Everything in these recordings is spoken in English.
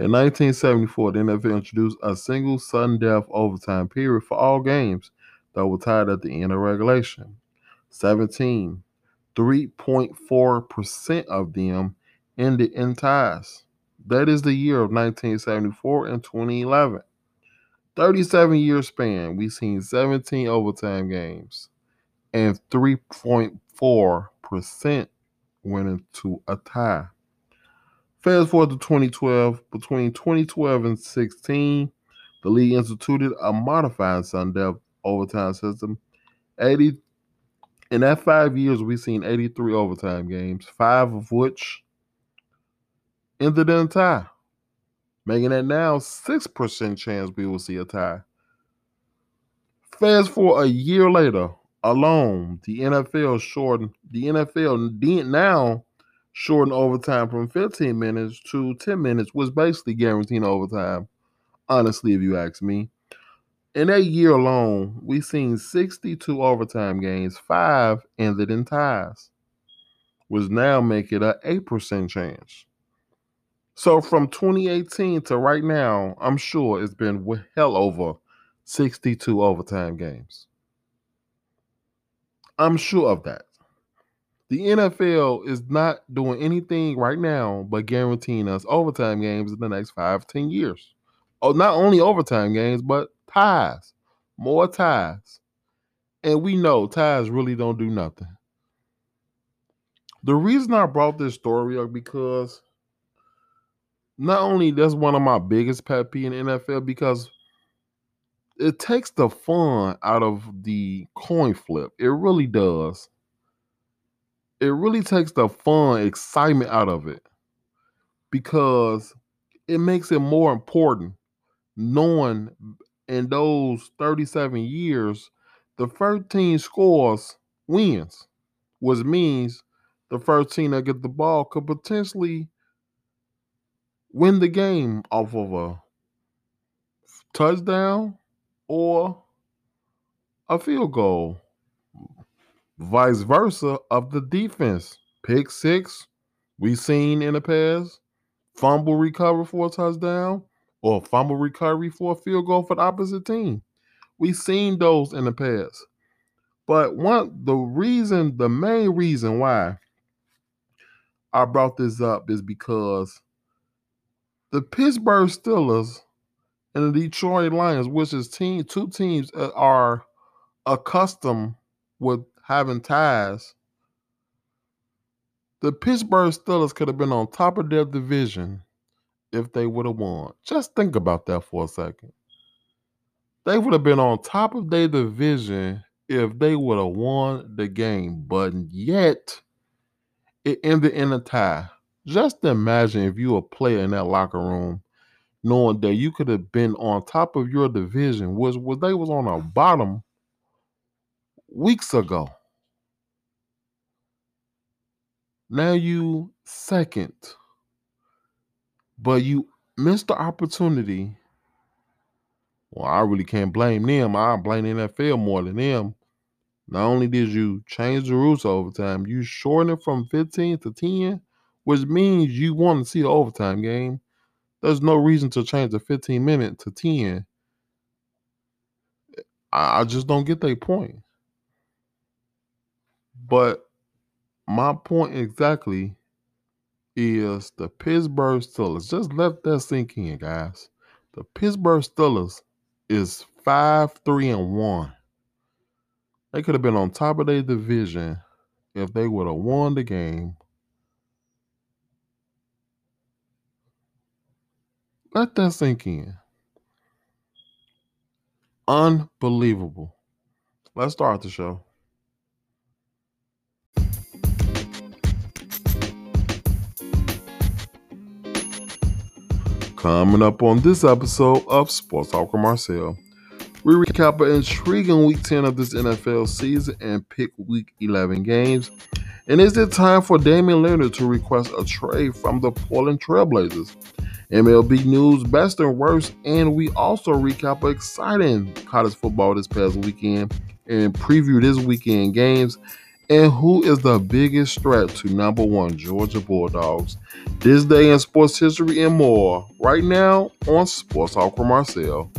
In 1974, the NFL introduced a single sudden death overtime period for all games that were tied at the end of regulation. 17, 3.4% of them ended in ties. That is the year of 1974 and 2011. 37 year span, we've seen 17 overtime games and 3.4% went into a tie. Fast forward to 2012. Between 2012 and 16, the league instituted a modified death overtime system. 80 in that five years, we've seen 83 overtime games, five of which ended in a tie, making it now 6% chance we will see a tie. Fast forward a year later, alone, the NFL shortened the NFL now shortened overtime from 15 minutes to 10 minutes, was basically guaranteeing overtime. Honestly, if you ask me. In that year alone, we've seen 62 overtime games, five ended in ties, which now make it an 8% chance. So from 2018 to right now, I'm sure it's been hell over 62 overtime games. I'm sure of that. The NFL is not doing anything right now but guaranteeing us overtime games in the next five, ten years. Oh, not only overtime games, but ties, more ties. And we know ties really don't do nothing. The reason I brought this story up because not only that's one of my biggest pet peeve in NFL because it takes the fun out of the coin flip. It really does. It really takes the fun, excitement out of it because it makes it more important knowing in those 37 years, the 13 scores wins, which means the first team that get the ball could potentially win the game off of a touchdown or a field goal. Vice versa of the defense. Pick six, we seen in the past. Fumble recover for a touchdown or fumble recovery for a field goal for the opposite team. We've seen those in the past. But one the reason, the main reason why I brought this up is because the Pittsburgh Steelers and the Detroit Lions, which is team two teams are accustomed with having ties. The Pittsburgh Steelers could have been on top of their division if they would have won. Just think about that for a second. They would have been on top of their division if they would have won the game, but yet it ended in a tie. Just imagine if you were a player in that locker room knowing that you could have been on top of your division, was was they was on the bottom weeks ago. Now you second, but you missed the opportunity. Well, I really can't blame them. I blame the NFL more than them. Not only did you change the rules overtime, you shorten it from 15 to 10, which means you want to see the overtime game. There's no reason to change the 15 minute to 10. I, just don't get that point. But my point exactly is the Pittsburgh Steelers. Just let that sink in, guys. The Pittsburgh Steelers is five, three, and one. They could have been on top of their division if they would have won the game Let that sink in. Unbelievable. Let's start the show. Coming up on this episode of Sports Talk with Marcel, we recap an intriguing week 10 of this NFL season and pick week 11 games. And is it time for Damian Lillard to request a trade from the Portland Trailblazers? MLB news, best and worst, and we also recap exciting college football this past weekend and preview this weekend games. And who is the biggest threat to number one Georgia Bulldogs? This day in sports history and more. Right now on Sports Talk with Marcel.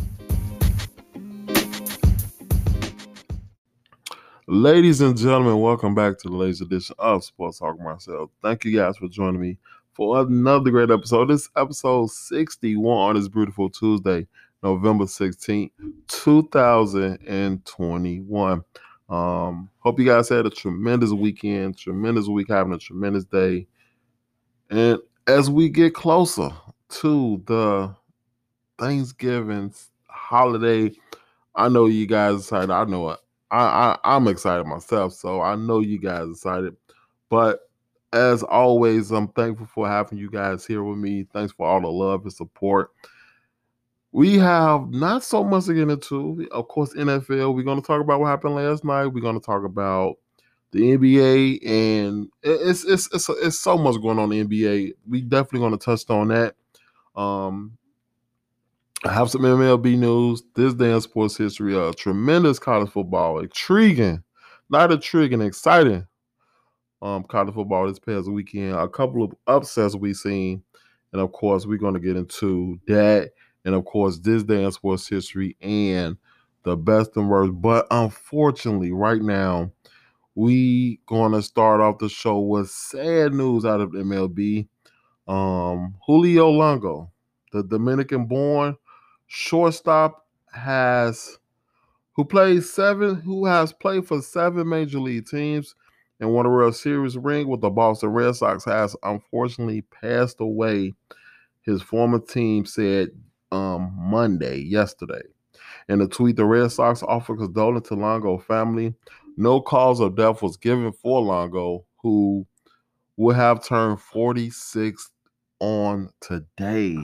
Ladies and gentlemen, welcome back to the latest edition of Sports Talk with Marcel. Thank you guys for joining me for another great episode. This episode 61 on this beautiful Tuesday, November 16th, 2021. Um, hope you guys had a tremendous weekend, tremendous week, having a tremendous day. And as we get closer to the Thanksgiving holiday, I know you guys excited. I know. I, I I'm excited myself, so I know you guys excited. But as always, I'm thankful for having you guys here with me. Thanks for all the love and support. We have not so much to get into. Of course, NFL. We're going to talk about what happened last night. We're going to talk about the NBA, and it's it's it's, it's so much going on in the NBA. We definitely going to touch on that. Um, I have some MLB news. This day in sports history, a tremendous college football, intriguing, not intriguing, exciting um, college football this past weekend. A couple of upsets we've seen, and of course, we're going to get into that, and of course, this day in sports history and the best and worst. But unfortunately, right now, we to start off the show with sad news out of MLB. Um, Julio Longo, the Dominican-born shortstop, has who plays seven, who has played for seven major league teams and won a World Series ring with the Boston Red Sox, has unfortunately passed away. His former team said um, Monday, yesterday. In a tweet, the Red Sox offered condolence to Longo family. No cause of death was given for Longo, who will have turned 46 on today.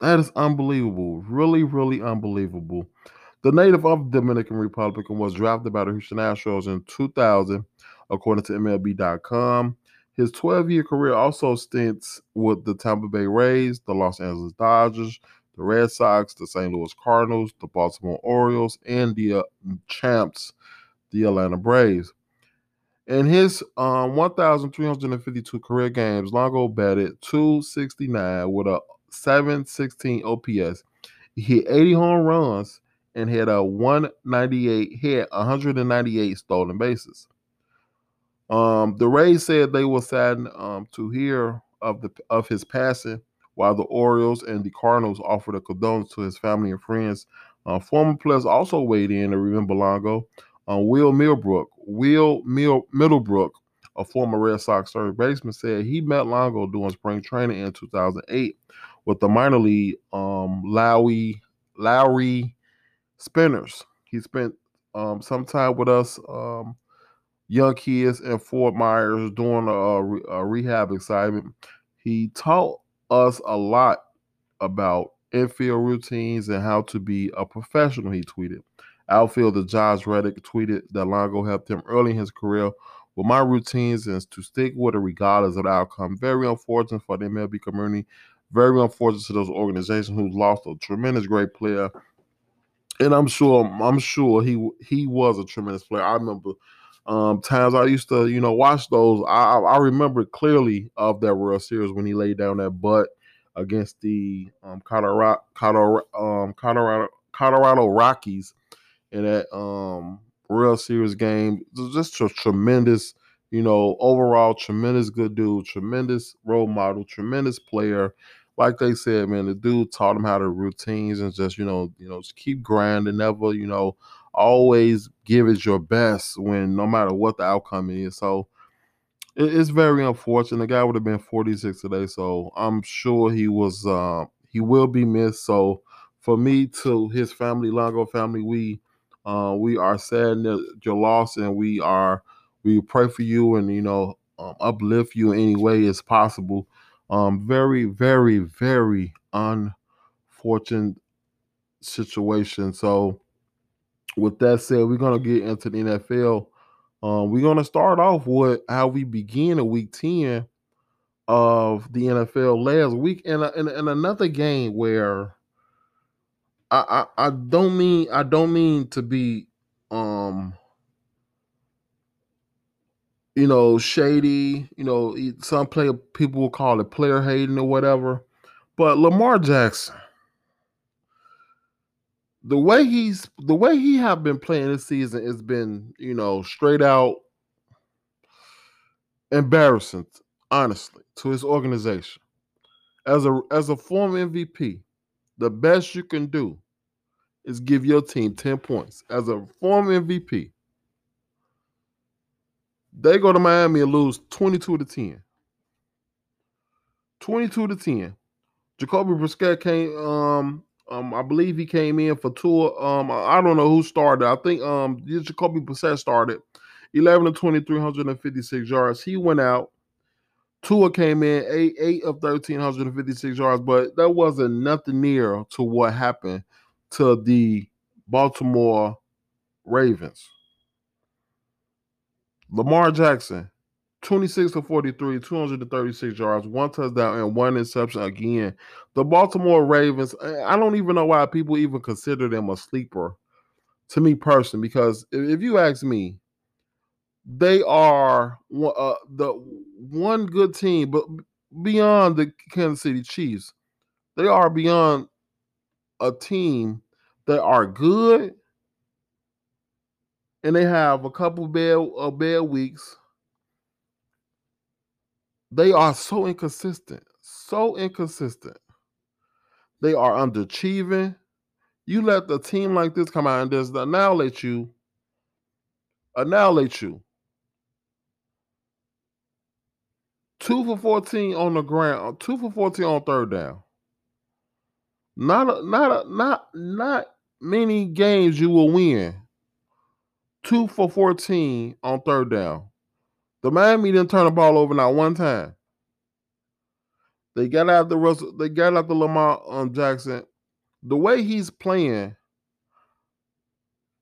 That is unbelievable. Really, really unbelievable. The native of Dominican Republic was drafted by the Houston Astros in 2000, according to MLB.com. His 12 year career also stints with the Tampa Bay Rays, the Los Angeles Dodgers, the Red Sox, the St. Louis Cardinals, the Baltimore Orioles, and the uh, champs, the Atlanta Braves. In his um, 1,352 career games, Longo batted 269 with a 716 OPS. He hit 80 home runs and had a 198 hit 198 stolen bases. Um, the Rays said they were saddened um, to hear of the of his passing, while the Orioles and the Cardinals offered a condolence to his family and friends. Uh, former players also weighed in to remember Longo. Uh, Will Millbrook, Will Mill, Middlebrook, a former Red Sox third baseman, said he met Longo during spring training in 2008 with the minor league um, Lowell Lowell Spinners. He spent um, some time with us, um, young kids in Fort Myers, doing a, a, rehab assignment. He taught us a lot about infield routines and how to be a professional. He tweeted. Outfielder Josh Reddick tweeted that Longo helped him early in his career with my routines and to stick with it regardless of the outcome. Very unfortunate for the MLB community. Very unfortunate to those organizations who lost a tremendous great player and I'm sure I'm sure he he was a tremendous player. I remember um, times I used to you know watch those. I I remember clearly of that World Series when he laid down that butt against the um, Colorado Colorado um, Colorado Colorado Rockies in that um, World Series game. Just a tremendous, you know, overall tremendous good dude, tremendous role model, tremendous player like they said, man, the dude taught him how to routines and just, you know, you know, just keep grinding, never, you know, always give it your best when no matter what the outcome is. So it, it's very unfortunate. The guy would have been 46 today, so I'm sure he was uh, he will be missed. So for me to his family, Longo family, we uh, we are sad that your loss and we are we pray for you and you know um, uplift you in any way as possible um, very, very, very unfortunate situation. So, with that said, we're gonna get into the NFL. Um, we're gonna start off with how we begin a week 10 of the NFL last week, and in, in, in, another game where I, I I don't mean I don't mean to be um you know, shady. You know, some player people will call it player hating or whatever. But Lamar Jackson, the way he's the way he have been playing this season has been, you know, straight out embarrassing, honestly, to his organization. As a as a former MVP, the best you can do is give your team 10 points. As a former MVP, they go to Miami and lose 22 to 10. 22 to 10. Jacoby Brissett came, um, um, I believe he came in for Tua. Um, I don't know who started. I think um Jacoby Brissett started 11 to 23, 156 yards. He went out. Tua came in eight, eight of 13, 156 yards, but that wasn't nothing near to what happened to the Baltimore Ravens. Lamar Jackson, 26 to 43, 236 yards, one touchdown, and one interception again. The Baltimore Ravens, I don't even know why people even consider them a sleeper to me personally, because if you ask me, they are uh, the one good team, but beyond the Kansas City Chiefs, they are beyond a team that are good and they have a couple bad uh, bad weeks. They are so inconsistent, so inconsistent. They are underachieving. You let the team like this come out and just annihilate you, annihilate you. Two for 14 on the ground, two for 14 on third down. Not a, not a, not not many games you will win. Two for 14 on third down. The Miami didn't turn the ball over not one time. They got out the Russell, they got out the Lamar um, Jackson. The way he's playing,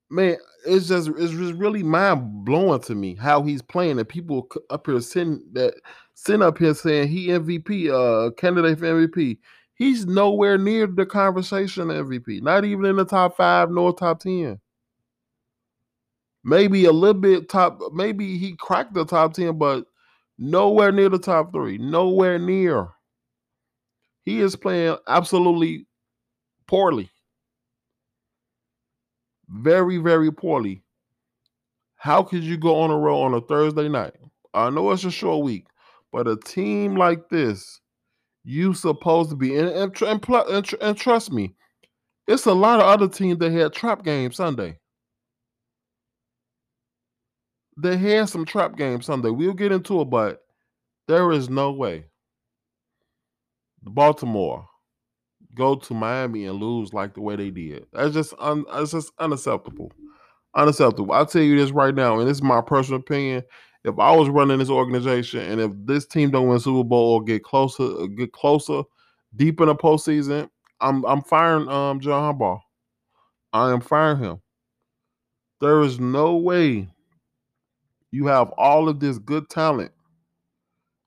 man, it's just it's just really mind blowing to me how he's playing. And people up here sitting that sitting up here saying he MVP, uh, candidate for MVP. He's nowhere near the conversation MVP. Not even in the top five nor top ten. Maybe a little bit top. Maybe he cracked the top ten, but nowhere near the top three. Nowhere near. He is playing absolutely poorly. Very, very poorly. How could you go on a road on a Thursday night? I know it's a short week, but a team like this, you supposed to be and and, and, and, and trust me, it's a lot of other teams that had trap games Sunday. They had some trap games Sunday. We'll get into it, but there is no way Baltimore go to Miami and lose like the way they did. That's just un, that's just unacceptable. Unacceptable. I'll tell you this right now, and this is my personal opinion. If I was running this organization and if this team don't win Super Bowl or get closer, get closer, deep in the postseason, I'm I'm firing um John Harbaugh. I am firing him. There is no way you have all of this good talent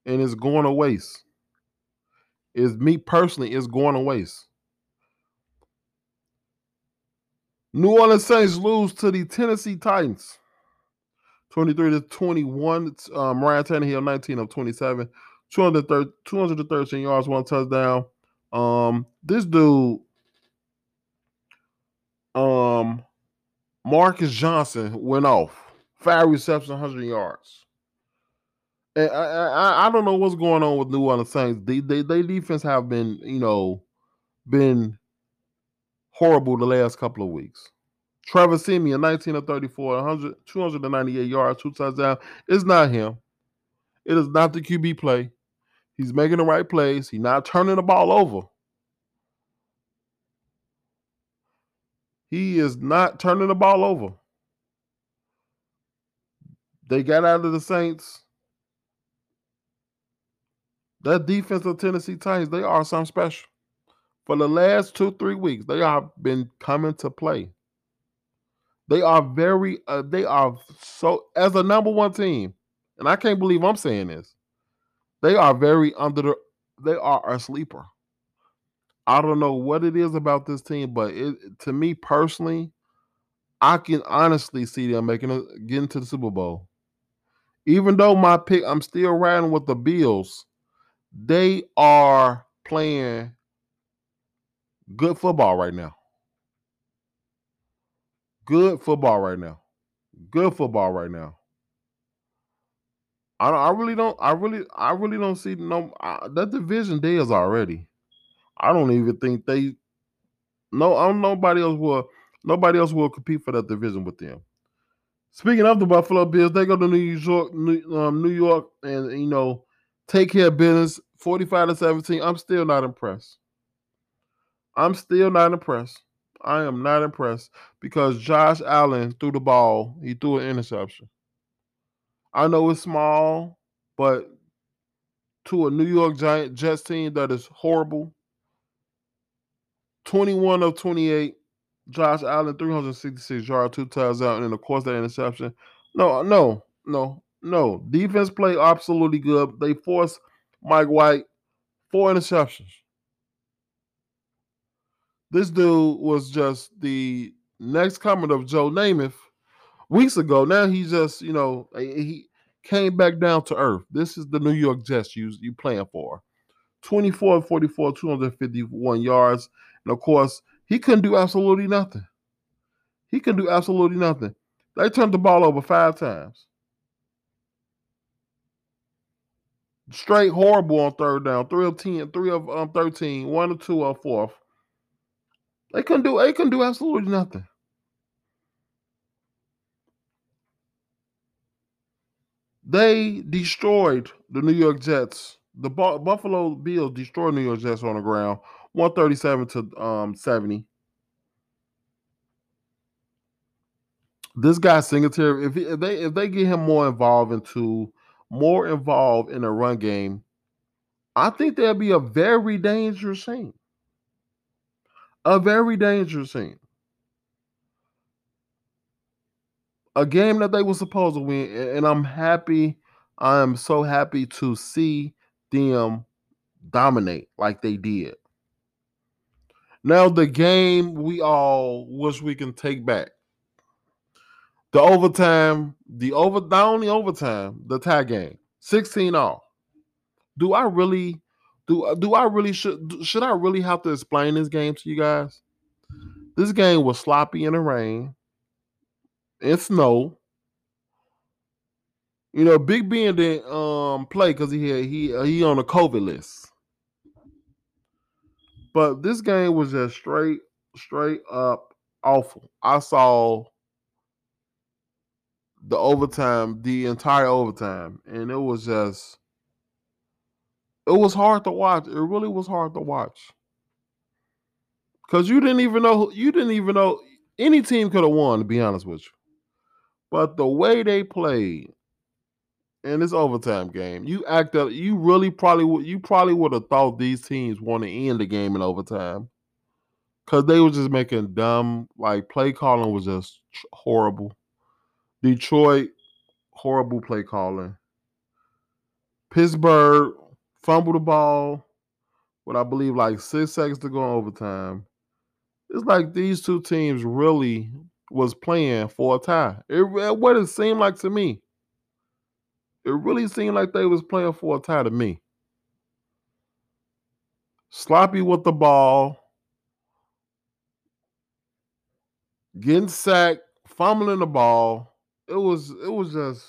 and it's going to waste is me personally it's going to waste. New Orleans Saints lose to the Tennessee Titans. 23 to 21. Um, Ryan Tannehill, 19 of 27. 213 yards, one touchdown. Um, this dude, um, Marcus Johnson went off. Five receptions, 100 yards. I, I, I don't know what's going on with New Orleans Saints. They, they, they defense have been, you know, been horrible the last couple of weeks. Trevor Siemian, 19 of 34, 100, 298 yards, two touchdowns. It's not him. It is not the QB play. He's making the right plays. He's not turning the ball over. He is not turning the ball over. They got out of the Saints that defense of Tennessee Titans, they are something special. For the last two, three weeks, they have been coming to play. They are very, uh, they are so, as a number one team, and I can't believe I'm saying this, they are very under the, they are a sleeper. I don't know what it is about this team, but it, to me personally, I can honestly see them making a, getting to the Super Bowl. Even though my pick, I'm still riding with the Bills. They are playing good football right now. Good football right now. Good football right now. I I really don't. I really, I really don't see no uh, that division is already. I don't even think they. No, I don't. Nobody else will. Nobody else will compete for that division with them. Speaking of the Buffalo Bills, they go to New York, New, um, New York, and you know, take care of business. Forty-five to seventeen. I'm still not impressed. I'm still not impressed. I am not impressed because Josh Allen threw the ball. He threw an interception. I know it's small, but to a New York Giant Jets team that is horrible. 21 of 28. Josh Allen, 366 yards, two touchdowns, and of course that interception. No, no, no, no. Defense play absolutely good. They forced Mike White four interceptions. This dude was just the next coming of Joe Namath weeks ago. Now he just, you know, he came back down to earth. This is the New York Jets you you playing for. 24 44, 251 yards. And of course, he couldn't do absolutely nothing. He couldn't do absolutely nothing. They turned the ball over five times. Straight horrible on third down. Three of 10, three of um, 13, one or two on fourth. They couldn't do they couldn't do absolutely nothing. They destroyed the New York Jets. The Buffalo Bills destroyed New York Jets on the ground, 137 to um, 70. This guy Singletary, if, he, if they if they get him more involved into more involved in a run game, I think there'll be a very dangerous team. A very dangerous team. A game that they were supposed to win, and I'm happy. I am so happy to see them dominate like they did. Now the game we all wish we can take back. The overtime, the over the only overtime, the tie game, 16 all. Do I really do do I really should should I really have to explain this game to you guys? This game was sloppy in the rain and snow. You know, Big Ben didn't um, play because he had, he uh, he on a COVID list. But this game was just straight straight up awful. I saw the overtime, the entire overtime, and it was just it was hard to watch. It really was hard to watch. Cause you didn't even know you didn't even know any team could have won, to be honest with you. But the way they played in this overtime game, you act up. You really probably would. You probably would have thought these teams want to end the game in overtime because they were just making dumb. Like play calling was just horrible. Detroit, horrible play calling. Pittsburgh fumbled the ball with I believe like six seconds to go in overtime. It's like these two teams really was playing for a tie. It what it seemed like to me. It really seemed like they was playing for a tie to me. Sloppy with the ball, getting sacked, fumbling the ball. It was it was just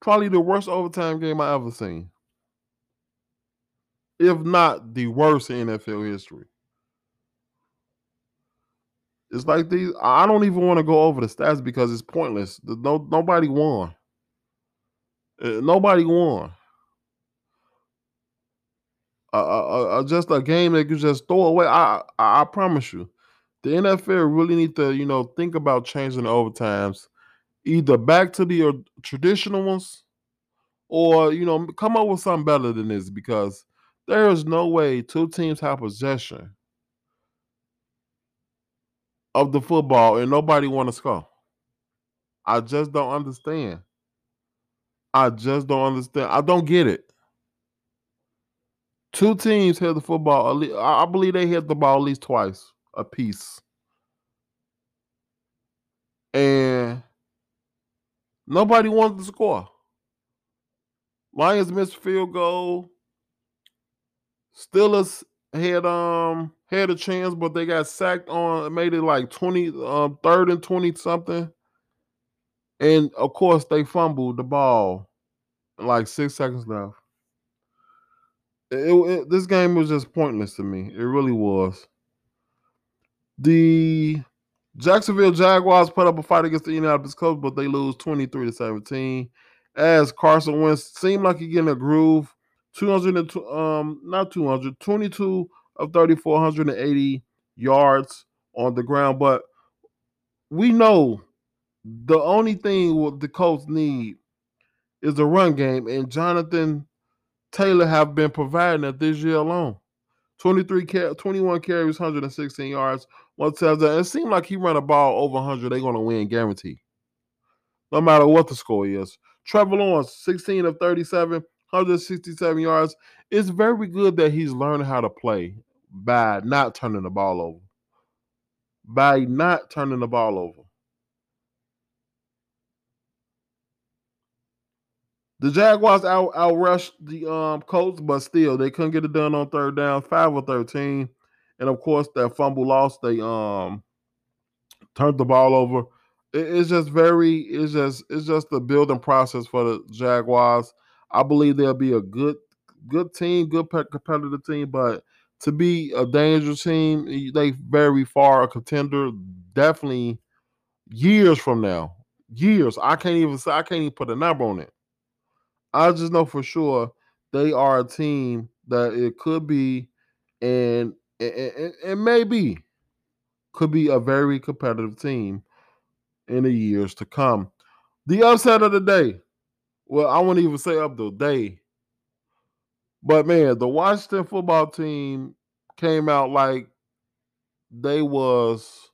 probably the worst overtime game I ever seen. If not the worst in NFL history. It's like these. I don't even want to go over the stats because it's pointless. No, nobody won. Uh, nobody won. Uh, uh, just a game that you just throw away. I, I, I promise you, the NFL really need to, you know, think about changing the overtimes, either back to the traditional ones, or you know, come up with something better than this because there is no way two teams have possession of the football and nobody want to score. I just don't understand. I just don't understand. I don't get it. Two teams hit the football. I believe they hit the ball at least twice a piece. And nobody wanted to score. Lions missed field goal. Steelers had um had a chance, but they got sacked on made it like 20 um third and 20 something. And of course they fumbled the ball like six seconds left. It, it, this game was just pointless to me. It really was. The Jacksonville Jaguars put up a fight against the Indianapolis Colts, but they lose 23 to 17. As Carson Wentz seemed like he getting a groove. 200 um not 200, 22 of 3480 yards on the ground, but we know the only thing the Colts need is a run game, and Jonathan Taylor have been providing that this year alone. 23 car- 21 carries, 116 yards, one touchdown. It seemed like he run a ball over 100. They're going to win guaranteed. No matter what the score is. Trevor Lawrence, 16 of 37, 167 yards. It's very good that he's learning how to play by not turning the ball over. By not turning the ball over. The Jaguars out out rushed the um Colts, but still they couldn't get it done on third down, five or thirteen, and of course that fumble loss. They um turned the ball over. It, it's just very, it's just it's just the building process for the Jaguars. I believe they'll be a good good team, good competitive team, but to be a dangerous team, they very far a contender. Definitely years from now, years. I can't even say I can't even put a number on it. I just know for sure they are a team that it could be, and it, may be, could be a very competitive team in the years to come. The upset of the day. Well, I wouldn't even say up the day. But man, the Washington football team came out like they was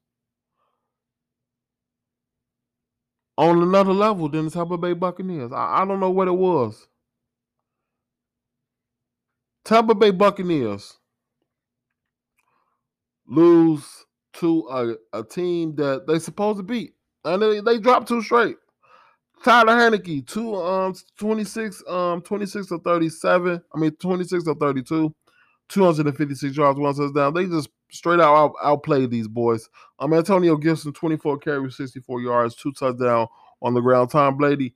on another level than the Tampa Bay Buccaneers. I, I don't know what it was. Tampa Bay Buccaneers lose to a, a team that they supposed to beat. And they, they dropped two straight. Taylor Heinicke, two um 26 um 26 or 37. I mean 26 or 32. 256 yards, one touchdown. They just straight out, out outplayed these boys. Um, Antonio Gibson, 24 carries, 64 yards, two touchdowns on the ground. Tom Brady,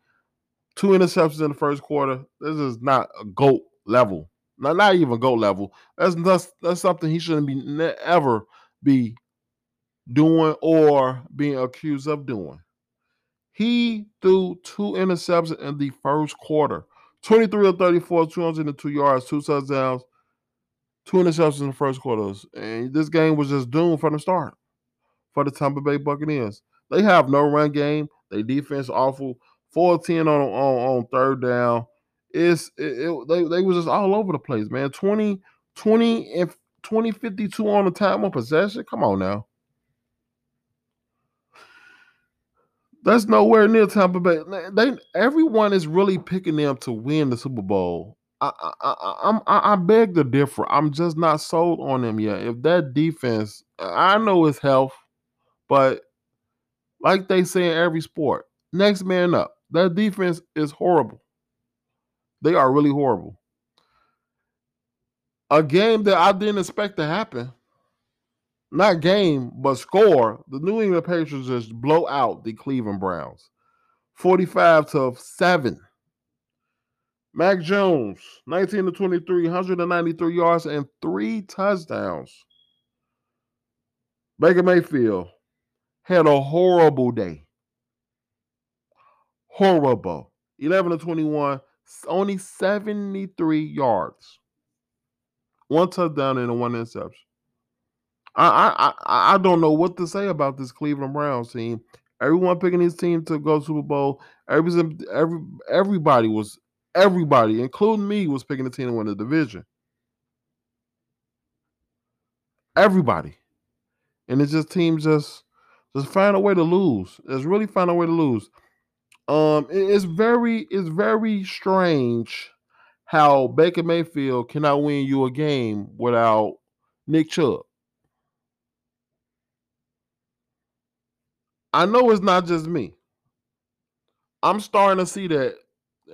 two interceptions in the first quarter. This is not a GOAT level. Not, not even GOAT level. That's, that's that's something he shouldn't be ever be doing or being accused of doing. He threw two interceptions in the first quarter. 23 of 34, 202 yards, two touchdowns, two interceptions in the first quarters. And this game was just doomed from the start for the Tampa Bay Buccaneers. They have no run game. They defense awful. 410 on, on, on third down. It's it, it, they, they was just all over the place, man. 20, 20 and 20, 52 on the time of possession. Come on now. That's nowhere near Tampa Bay. They everyone is really picking them to win the Super Bowl. I I, I, I beg to differ. I'm just not sold on them yet. If that defense, I know it's health, but like they say in every sport, next man up. That defense is horrible. They are really horrible. A game that I didn't expect to happen. Not game, but score. The New England Patriots just blow out the Cleveland Browns. 45 to 7. Mac Jones, 19 to 23, 193 yards and three touchdowns. Baker Mayfield had a horrible day. Horrible. 11 to 21, only 73 yards. One touchdown and one interception. I, I I don't know what to say about this Cleveland Browns team. Everyone picking his team to go Super Bowl. Every, every everybody was Everybody, including me, was picking the team to win the division. Everybody. And it's just teams just just find a way to lose. It's really find a way to lose. Um, it's very it's very strange how Baker Mayfield cannot win you a game without Nick Chubb. I know it's not just me. I'm starting to see that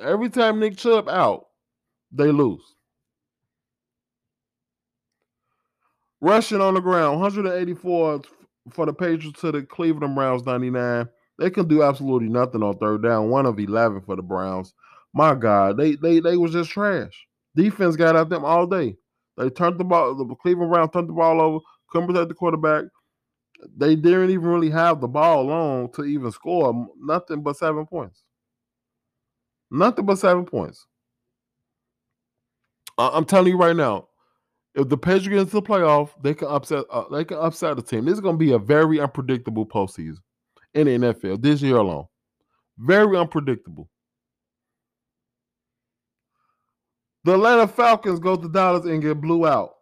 Every time Nick Chubb out, they lose. Rushing on the ground, 184 for the Patriots to the Cleveland Browns, 99. They can do absolutely nothing on third down. One of 11 for the Browns. My God, they they they was just trash. Defense got at them all day. They turned the ball. The Cleveland Browns turned the ball over. Couldn't protect the quarterback. They didn't even really have the ball long to even score nothing but seven points. Nothing but seven points. I'm telling you right now, if the Patriots get into the playoff, they can upset. Uh, they can upset the team. This is going to be a very unpredictable postseason in the NFL this year alone. Very unpredictable. The Atlanta Falcons go to Dallas and get blew out,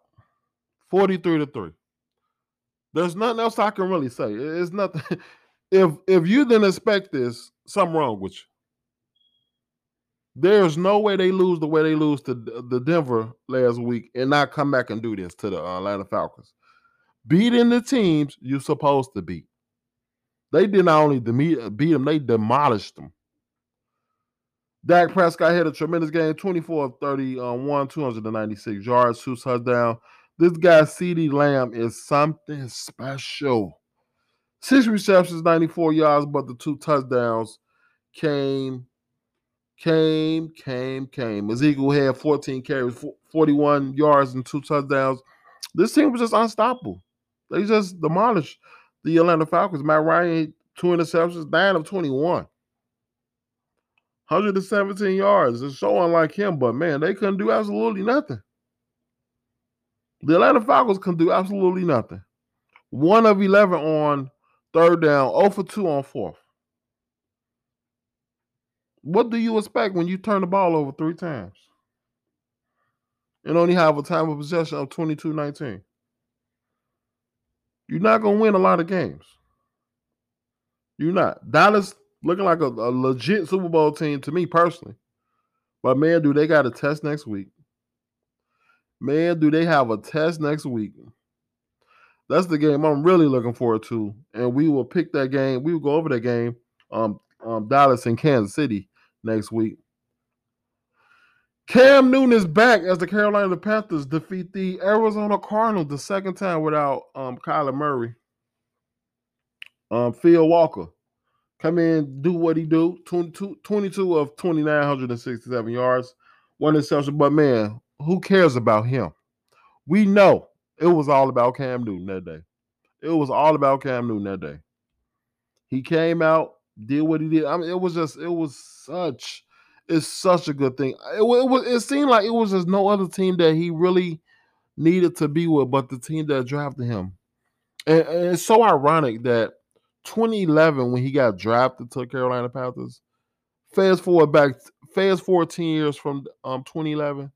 forty-three to three. There's nothing else I can really say. It's nothing. If if you didn't expect this, something wrong with you. There's no way they lose the way they lose to the Denver last week and not come back and do this to the uh, Atlanta Falcons. Beating the teams you're supposed to beat. They did not only beat them, they demolished them. Dak Prescott had a tremendous game 24 of 31, 296 yards, two touchdowns. This guy, CeeDee Lamb, is something special. Six receptions, 94 yards, but the two touchdowns came came, came, came. Ezekiel had 14 carries, 41 yards, and two touchdowns. This team was just unstoppable. They just demolished the Atlanta Falcons. Matt Ryan, two interceptions, nine of 21. 117 yards. It's so unlike him, but man, they couldn't do absolutely nothing. The Atlanta Falcons can do absolutely nothing. One of 11 on third down, 0 for 2 on fourth. What do you expect when you turn the ball over three times and only have a time of possession of 22 19? You're not going to win a lot of games. You're not. Dallas looking like a, a, legit Super Bowl team to me personally. But man, do they got a test next week? Man, do they have a test next week? That's the game I'm really looking forward to. And we will pick that game. We will go over that game. Um, um Dallas and Kansas City next week. Cam Newton is back as the Carolina Panthers defeat the Arizona Cardinals the second time without um, Kyler Murray. Um, Phil Walker come in, do what he do. 22, 22 of 2,967 yards, one interception. But man, who cares about him? We know it was all about Cam Newton that day. It was all about Cam Newton that day. He came out, did what he did. I mean, it was just, it was such, it's such a good thing. It, it was, it seemed like it was just no other team that he really needed to be with, but the team that drafted him. And, and it's so ironic that 2011, when he got drafted to the Carolina Panthers, fast forward back, fast 14 years from um 2011,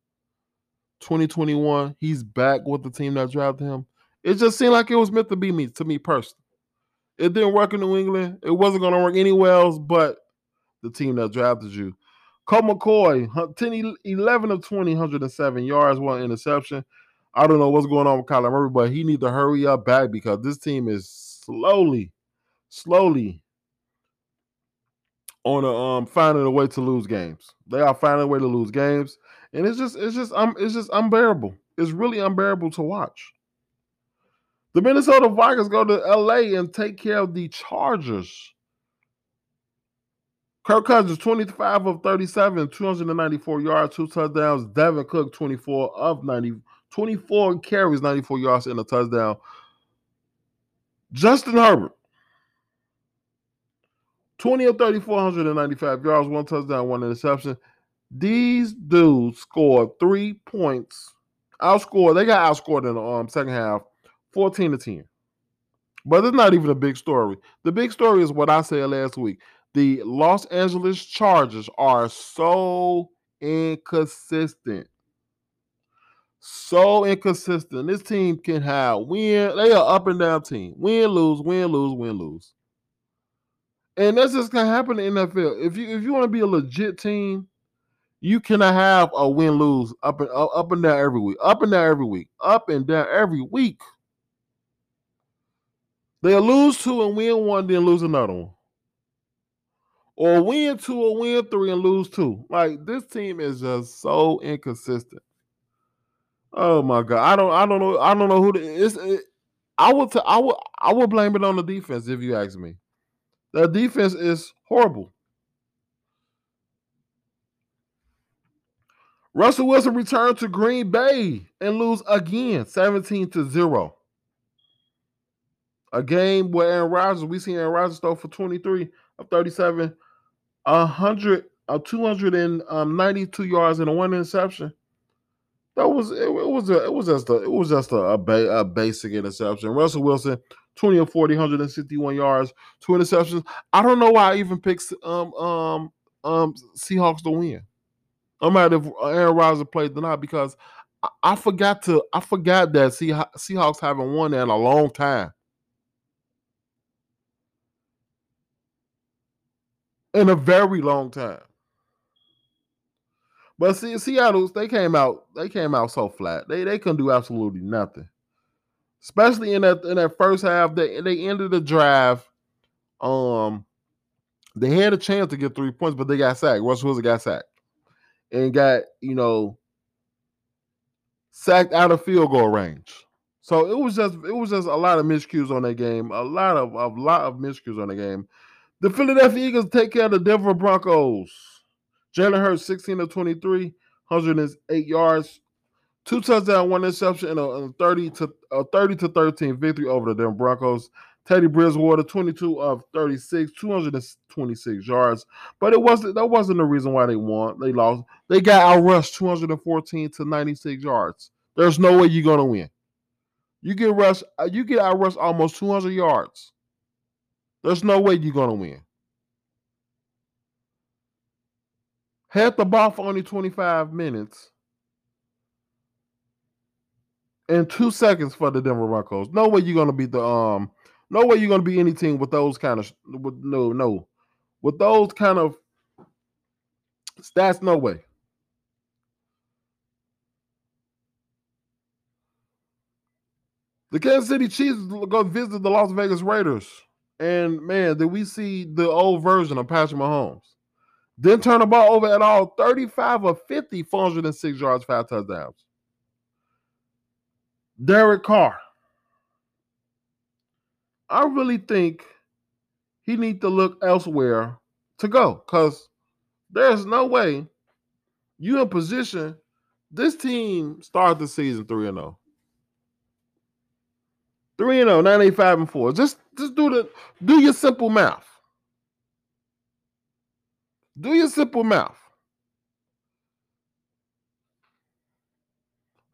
2021, he's back with the team that drafted him. It just seemed like it was meant to be me, to me personally. It didn't work in New England. It wasn't going to work anywhere else but the team that drafted you. Colt McCoy, 10, 11 of 20, 107 yards, one interception. I don't know what's going on with Kyler Murray, but he needs to hurry up back because this team is slowly, slowly on a um finding a way to lose games. They are finding a way to lose games, and it's just it's just um it's just unbearable. It's really unbearable to watch. The Minnesota Vikings go to LA and take care of the Chargers. Kirk Cousins, 25 of 37, 294 yards, two touchdowns. Dalvin Cook, 24 of 90, 24 carries, 94 yards, and a touchdown. Justin Herbert, 20 of 34, 195 yards, one touchdown, one interception. These dudes scored three points. Outscored, they got outscored in the um, second half 14 to 10. But it's not even a big story. The big story is what I said last week. The Los Angeles Chargers are so inconsistent. So inconsistent. This team can have win. They are up and down team. Win, lose, win, lose, win, lose. And that's just gonna happen in the NFL. If you if you want to be a legit team, you cannot have a win lose up and up and down every week. Up and down every week. Up and down every week. They'll lose two and win one, then lose another one. or win two or win three and lose two. Like this team is just so inconsistent. Oh my god, I don't, I don't know, I don't know who the, it's. It, I would, t- I would, I would blame it on the defense if you ask me. The defense is horrible. Russell Wilson returned to Green Bay and lose again, 17 to 0. A game where Aaron Rodgers, we see Aaron Rodgers throw for 23 of 37, 100 of 292 yards and a one interception. That was it, it was a, it was just a it was just a, a, ba- a basic interception. Russell Wilson, 20 of 40, 161 yards, two interceptions. I don't know why I even picked um um um Seahawks to win. No matter if Aaron Rodgers played not, because I, I forgot to I forgot that Seahawks haven't won in a long time. In a very long time. But see, Seattle's they came out, they came out so flat. They they couldn't do absolutely nothing. Especially in that in that first half, they they ended the drive. Um, they had a chance to get three points, but they got sacked. Russell Wilson got sacked and got you know sacked out of field goal range. So it was just it was just a lot of miscues on that game, a lot of a lot of miscues on the game. The Philadelphia Eagles take care of the Denver Broncos. Jalen Hurts, 16 of 23, 108 yards, two touchdowns, one interception, and a, 30 to a 30 to 13 victory over the Denver Broncos. Teddy Bridgewater, 22 of 36, 226 yards. But it wasn't that wasn't the reason why they won. They lost. They got outrushed 214 to 96 yards. There's no way you're gonna win. You get rushed, uh, you get outrushed almost 200 yards. There's no way you're gonna win. Had the ball for only 25 minutes and two seconds for the Denver Broncos. No way you're gonna beat the um. No way you're gonna be any team with those kind of with no no with those kind of stats. No way. The Kansas City Chiefs go visit the Las Vegas Raiders, and man, did we see the old version of Patrick Mahomes? Didn't turn the ball over at all. 35 of 50, 406 yards, five touchdowns. Derek Carr. I really think he needs to look elsewhere to go because there's no way you in position. This team started the season 3 and 0. 3 and 0, 985 and 4. Just just do the do your simple math. Do your simple math.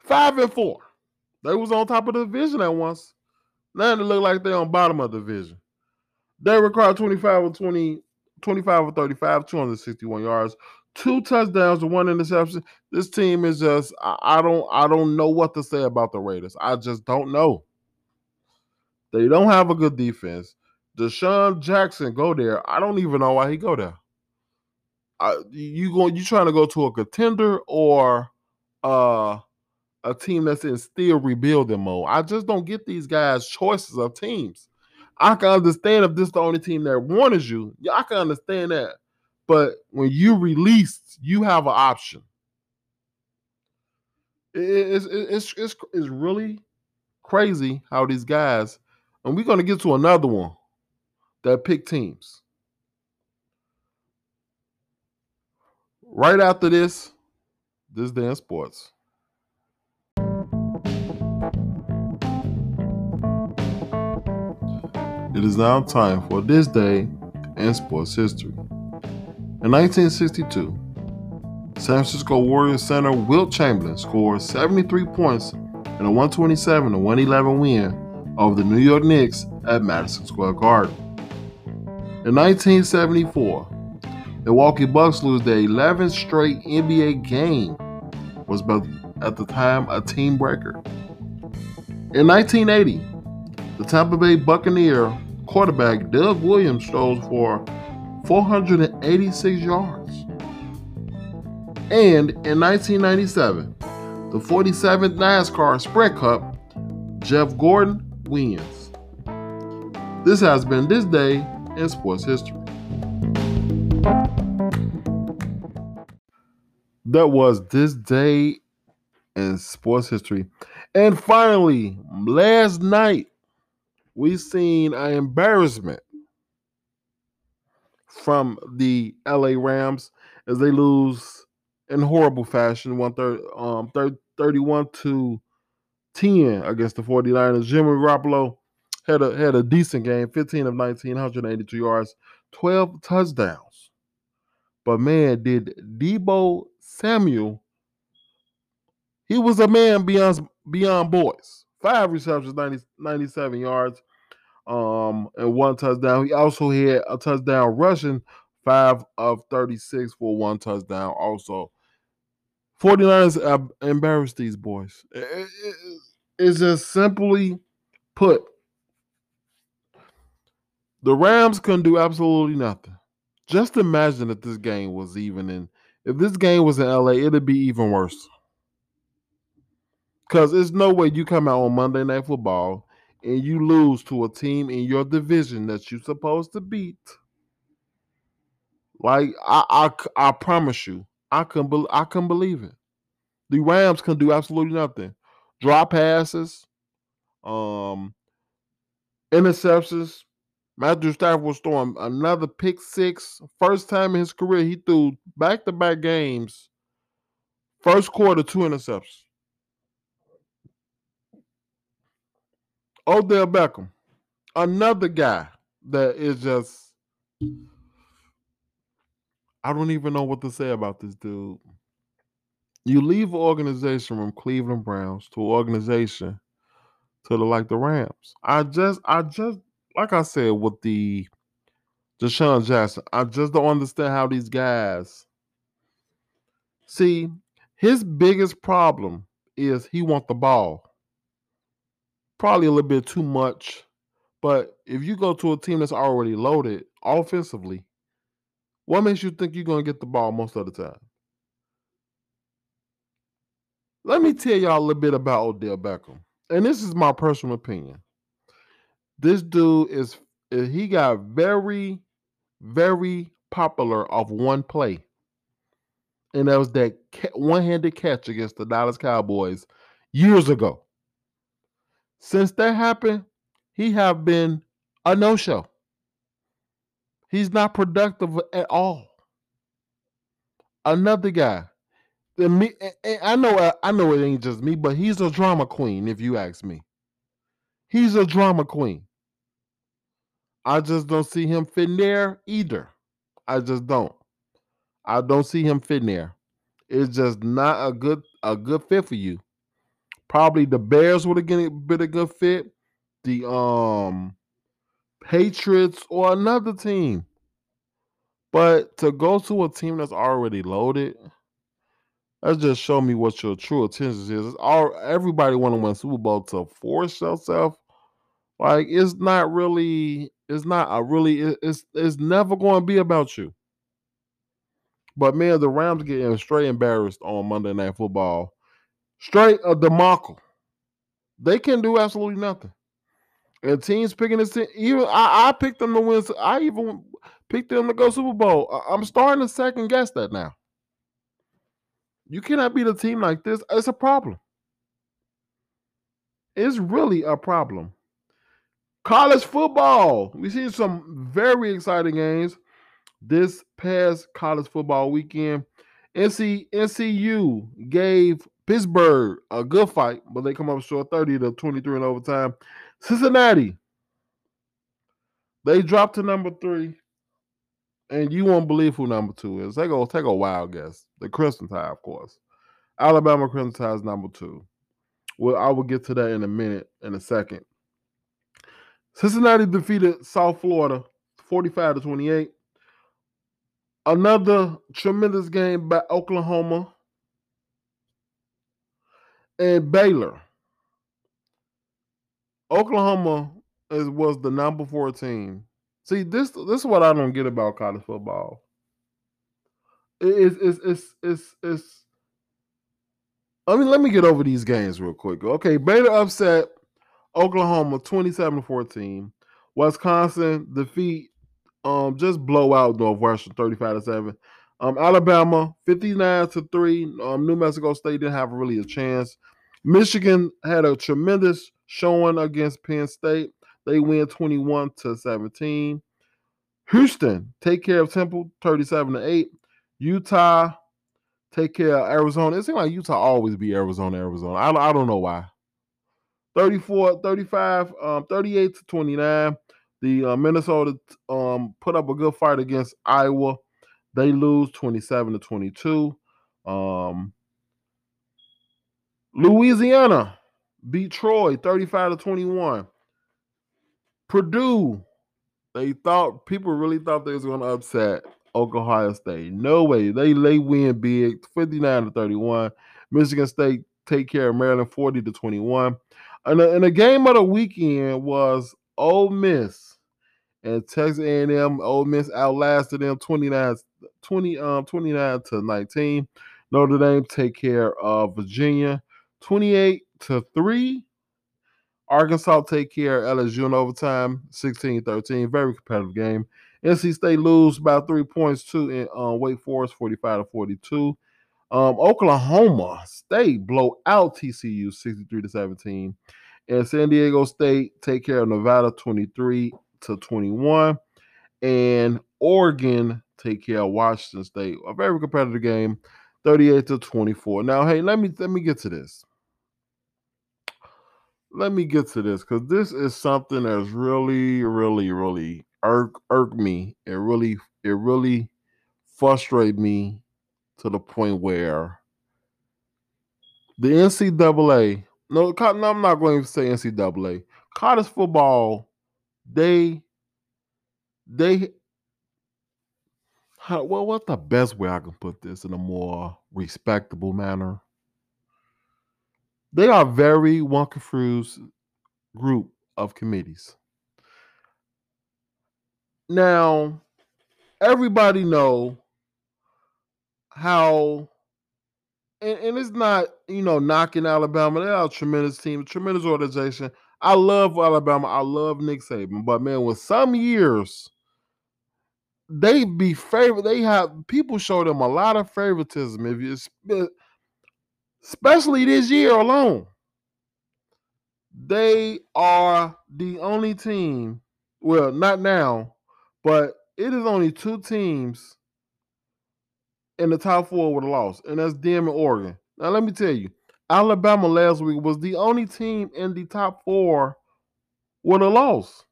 Five and four. They was on top of the division at once. Now they look like they're on bottom of the division. They required 25 or 20, 25 or 35, 261 yards, two touchdowns one interception. This team is just I, I don't I don't know what to say about the Raiders. I just don't know. They don't have a good defense. DeSean Jackson go there. I don't even know why he go there you going you trying to go to a contender or uh a team that's in still rebuilding mode. I just don't get these guys choices of teams. I can understand if this is the only team that wanted you. Yeah, I can understand that. But when you release, you have an option. It's, it's, it's, it's really crazy how these guys, and we're going to get to another one that pick teams. Right after this, this day in sports. It is now time for this day in sports history. In 1962, San Francisco Warriors center Wilt Chamberlain scored 73 points in a 127 111 win over the New York Knicks at Madison Square Garden. In 1974, Milwaukee Bucks lose their 11th straight NBA game, was both at the time a team record. In 1980, the Tampa Bay Buccaneer quarterback Doug Williams throws for 486 yards. And in 1997, the 47th NASCAR Sprint Cup, Jeff Gordon wins. This has been This Day in Sports History. That was This Day in Sports History. And finally, last night, we seen an embarrassment from the LA Rams as they lose in horrible fashion, one third, um, third, 31 to 10 against the 49ers. Jimmy Garoppolo had a had a decent game, 15 of 19, 182 yards, 12 touchdowns. But man, did Deebo Samuel, he was a man beyond beyond boys. Five receptions, 90, 97 yards, um, and one touchdown. He also had a touchdown rushing, five of 36 for one touchdown. Also, 49ers embarrassed these boys. It, it, it's just simply put, the Rams couldn't do absolutely nothing. Just imagine if this game was even in, if this game was in LA, it'd be even worse. Because there's no way you come out on Monday Night Football and you lose to a team in your division that you're supposed to beat. Like I, I, I promise you, I can, be, I can believe it. The Rams can do absolutely nothing. Drop passes, um, interceptions. Matthew Stafford was throwing another pick six. First time in his career, he threw back to back games. First quarter, two interceptions. Odell Beckham, another guy that is just. I don't even know what to say about this dude. You leave an organization from Cleveland Browns to an organization to the like the Rams. I just, I just, like I said with the DeSean Jackson, I just don't understand how these guys. See, his biggest problem is he want the ball. Probably a little bit too much, but if you go to a team that's already loaded offensively, what makes you think you're going to get the ball most of the time? Let me tell y'all a little bit about Odell Beckham. And this is my personal opinion. This dude is eh, he got very, very popular off one play. And that was that one-handed catch against the Dallas Cowboys years ago. Since that happened, he have been a no-show. He's not productive at all. Another guy, me, I know, uh, I know it ain't just me, but he's a drama queen. If you ask me, he's a drama queen. I just don't see him fitting there either. I just don't. I don't see him fitting there. It's just not a good a good fit for you. Probably the Bears would have been a good fit. The um Patriots or another team. But to go to a team that's already loaded, Let's just show me what your true intentions is. All everybody want to win Super Bowl to force yourself. Like it's not really, it's not a really, it's it's never going to be about you. But man, the Rams getting straight embarrassed on Monday Night Football, straight a debacle. They can do absolutely nothing. And teams picking this team, even I, I picked them to win. I even picked them to go Super Bowl. I'm starting to second guess that now. You cannot beat a team like this. It's a problem. It's really a problem. College football. We see some very exciting games this past college football weekend. NC, NCU gave Pittsburgh a good fight, but they come up short 30 to 23 in overtime. Cincinnati, they dropped to number three. And you won't believe who number two is. They go take a wild guess. The Crimson Tide, of course. Alabama Crimson Tide is number two. Well, I will get to that in a minute, in a second. Cincinnati defeated South Florida 45 to 28. Another tremendous game by Oklahoma and Baylor. Oklahoma is, was the number four team See, this this is what I don't get about college football. It's it's it's it's, it's I mean, let me get over these games real quick. Okay, Baylor upset Oklahoma 27 14. Wisconsin defeat um just blow out Northwestern 35 to 7. Um, Alabama 59 to 3. Um, New Mexico State didn't have really a chance. Michigan had a tremendous showing against Penn State. They win 21 to 17. Houston take care of Temple 37 to 8. Utah take care of Arizona. It seems like Utah always be Arizona, Arizona. I, I don't know why. 34, 35, um, 38 to 29. The uh, Minnesota um, put up a good fight against Iowa. They lose 27 to 22. Um, Louisiana beat Troy 35 to 21. Purdue, they thought people really thought they was going to upset Ohio State. No way. They they win big 59 to 31. Michigan State take care of Maryland 40 to 21. And the, and the game of the weekend was Ole Miss and Texas A&M. Ole Miss outlasted them 29, 20, um, 29 to 19. Notre Dame take care of Virginia 28 to 3. Arkansas take care of LSU in overtime 16 13. Very competitive game. NC State lose by three points to in um, Wake Forest 45 to 42. Um, Oklahoma State blow out TCU 63 to 17. And San Diego State take care of Nevada 23 to 21. And Oregon take care of Washington State. A very competitive game, 38 to 24. Now, hey, let me let me get to this. Let me get to this because this is something that's really, really, really irk irk me. It really, it really frustrate me to the point where the NCAA, no, no I'm not going to say NCAA, college football, they, they, well, what's the best way I can put this in a more respectable manner? They are very one confused group of committees. Now, everybody know how and, and it's not, you know, knocking Alabama. They are a tremendous team, tremendous organization. I love Alabama. I love Nick Saban. But man, with some years, they be favorite. They have people show them a lot of favoritism. If you especially this year alone. They are the only team, well, not now, but it is only two teams in the top four with a loss, and that's them and Oregon. Now, let me tell you, Alabama last week was the only team in the top four with a loss.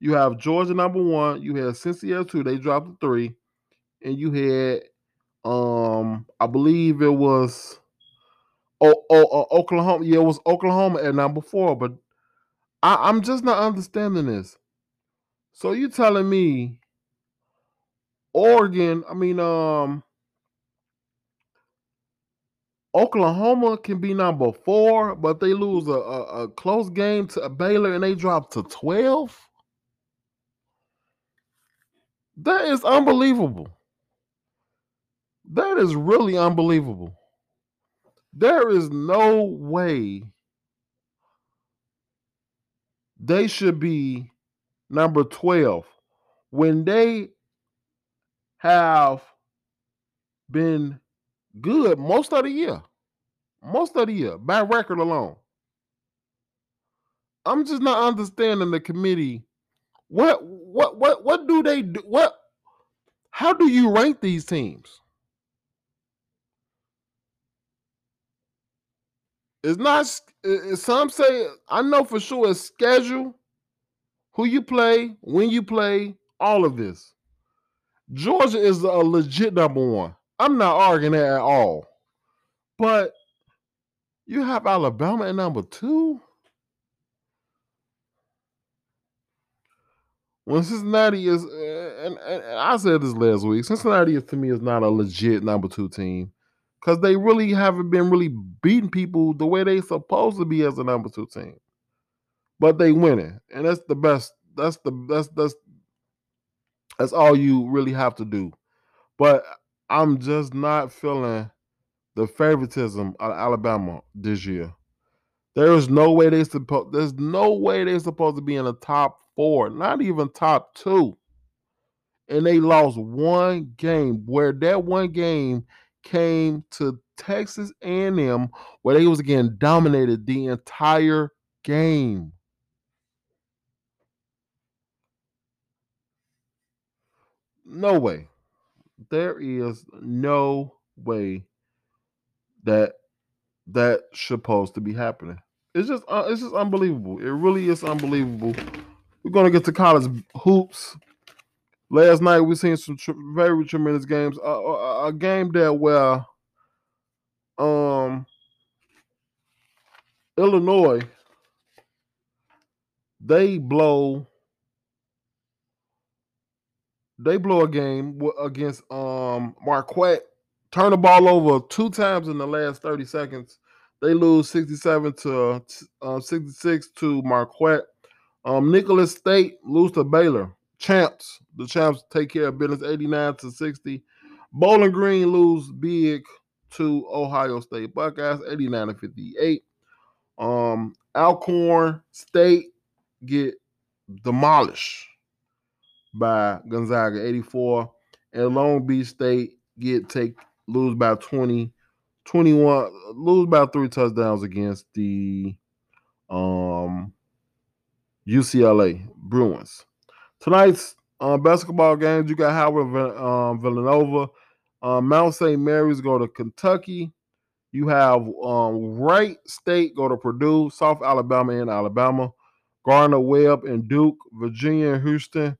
You have Georgia number one, you had Cincinnati two, they dropped to three, and you had um, I believe it was oh, oh, uh, Oklahoma. Yeah, it was Oklahoma at number four, but I, I'm just not understanding this. So you telling me Oregon, I mean, um, Oklahoma can be number four, but they lose a, a, a close game to Baylor and they drop to 12. That is unbelievable. That is really unbelievable. There is no way they should be number 12 when they have been good most of the year. Most of the year, by record alone. I'm just not understanding the committee. What what what what do they do? What how do you rank these teams? It's not some say I know for sure it's schedule, who you play, when you play, all of this. Georgia is a legit number one. I'm not arguing that at all. But you have Alabama at number two. When Cincinnati is, and, and, I said this last week, Cincinnati to me is not a legit number two team because they really haven't been really beating people the way they supposed to be as a number two team. But they winning, and that's the best. That's the that's that's that's all you really have to do. But I'm just not feeling the favoritism of Alabama this year. There is no way they supposed. There's no way they're supposed to be in the top four, not even top two. and they lost one game. Where that one game came to Texas A&M, where they was again dominated the entire game. No way. There is no way that that supposed to be happening. It's just uh, it's just unbelievable. It really is unbelievable. We're gonna get to college hoops. Last night we seen some tr- very tremendous games. A, a game that where um Illinois they blow they blow a game against um Marquette, turn the ball over two times in the last 30 seconds. They lose 67 to uh, 66 to Marquette. Um, Nicholls State lose to Baylor. Champs, the champs take care of business 89 to 60. Bowling Green lose big to Ohio State Buckeyes 89 to 58. Um, Alcorn State get demolished by Gonzaga 84 and Long Beach State get take lose by 20 21 lose by three touchdowns against the um UCLA Bruins. Tonight's uh, basketball games you got Howard um, Villanova, um, Mount St. Mary's go to Kentucky. You have um, Wright State go to Purdue, South Alabama and Alabama, Gardner Webb and Duke, Virginia and Houston,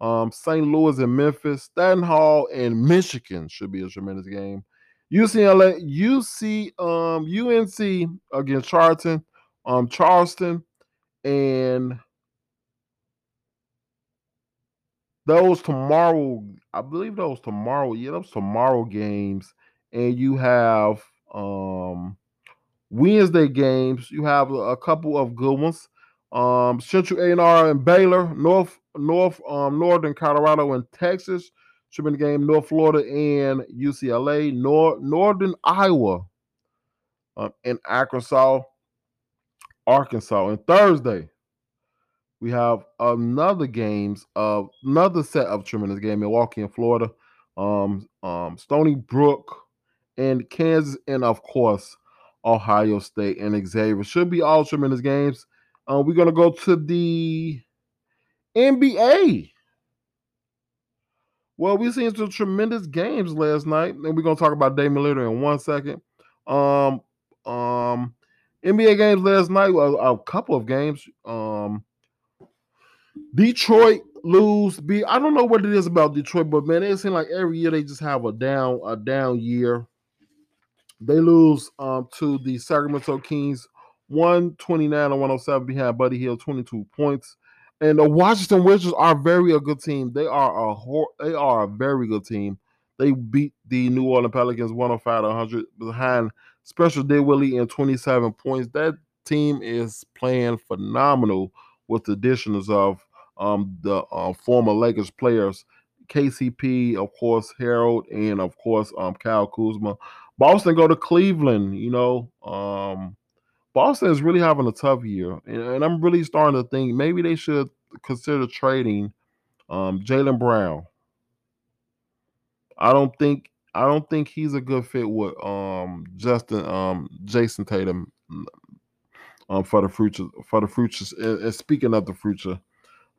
um, St. Louis and Memphis, Seton Hall and Michigan should be a tremendous game. UCLA, UC, um, UNC against Charlton, um, Charleston, and those tomorrow, I believe those tomorrow, yeah, those tomorrow games, and you have um Wednesday games. You have a, couple of good ones. Um, Central A&R and Baylor, North North um, Northern Colorado and Texas should be the game. North Florida and UCLA, North Northern Iowa, um, and Arkansas, Arkansas. And Thursday, we have another games of another set of tremendous game. Milwaukee and Florida, um, um, Stony Brook and Kansas, and of course Ohio State and Xavier. Should be all tremendous games. Uh, we're gonna go to the NBA. Well, we seen some tremendous games last night, and we're gonna talk about Damian Lillard in one second. Um, um, NBA games last night, a, a couple of games. Um, Detroit lose. Be I don't know what it is about Detroit, but man, it seems like every year they just have a down a down year. They lose um, to the Sacramento Kings 129 and 107 behind Buddy Hield, 22 points. And the Washington Wizards are very a good team. They are a they are a very good team. They beat the New Orleans Pelicans 105 to 100 behind Spencer Dinwiddie and 27 points. That team is playing phenomenal with the additions of um, the uh, former Lakers players, KCP, of course, Harrell, and of course, um, Kyle Kuzma. Boston go to Cleveland. You know, um, Boston is really having a tough year, and, and, I'm really starting to think maybe they should consider trading um, Jaylen Brown. I don't think I don't think he's a good fit with um, Justin um, Jayson Tatum um, for the future for the future. And, speaking of the future,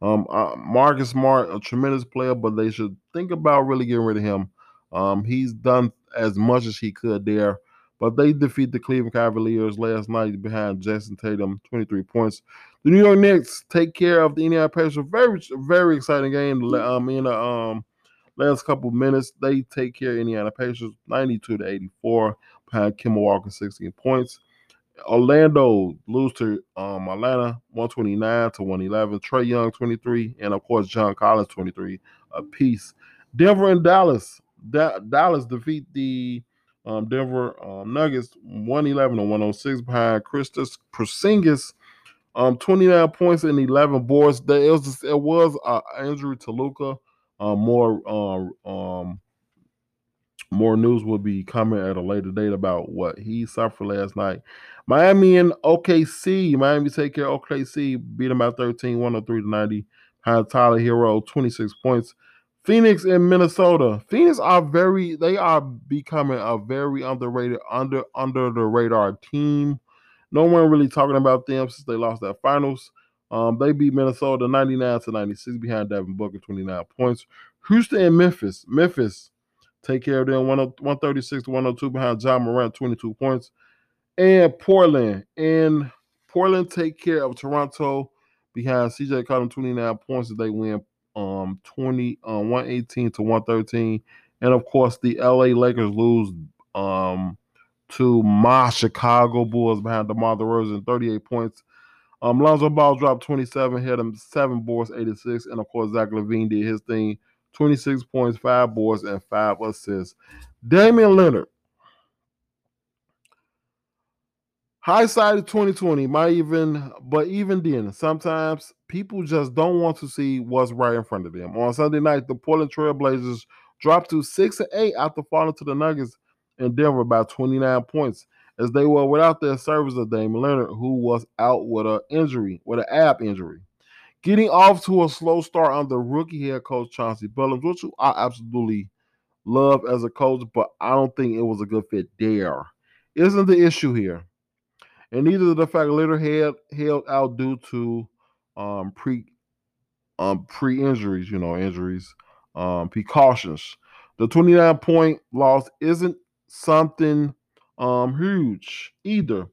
um, uh, Marcus Smart, a tremendous player, but they should think about really getting rid of him. Um, he's done as much as he could there. But they defeat the Cleveland Cavaliers last night behind Jayson Tatum, 23 points. The New York Knicks take care of the Indiana Pacers. Very, very exciting game. Um, in the um, last couple minutes, they take care of Indiana Pacers, 92 to 84, behind Kemba Walker, 16 points. Orlando lose to um, Atlanta 129 to 111. Trae Young 23, and of course John Collins 23 a piece. Denver and Dallas. Da- Dallas defeat the um, Denver um, Nuggets 111 to 106 behind Kristaps Porzingis. Um, 29 points and 11 boards. There it was it was an injury to Luka. Um, more uh, um, more news will be coming at a later date about what he suffered last night. Miami and OKC. Miami take care of OKC, beat them by 13, 103 to 90. Behind Tyler Herro, 26 points. Phoenix and Minnesota. Phoenix are very they are becoming a very underrated, under under the radar team. No one really talking about them since they lost that finals. Um, they beat Minnesota 99 to 96 behind Devin Booker, 29 points. Houston and Memphis. Memphis take care of them 136 to 102 behind John Morant, 22 points. And Portland. And Portland take care of Toronto behind CJ Cotton, 29 points as they win um 20 um 118 to 113. And of course, the LA Lakers lose um to my Chicago Bulls behind DeMar DeRozan, 38 points. Um, Lonzo Ball dropped 27, hit him seven boards, 86, and of course Zach LaVine did his thing, 26 points, five boards, and five assists. Damian Lillard, high side of 2020 might even, but even then, sometimes people just don't want to see what's right in front of them. On Sunday night, the Portland Trailblazers dropped to six and eight after falling to the Nuggets in Denver by 29 points as they were without their service of Damian Leonard, who was out with an injury, with an ab injury. Getting off to a slow start under rookie head coach Chauncey Billups, which I absolutely love as a coach, but I don't think it was a good fit there. Isn't the issue here? And neither the fact later had held out due to um, pre um, pre injuries, you know, injuries, um, precautions. The 29 point loss isn't something um huge either.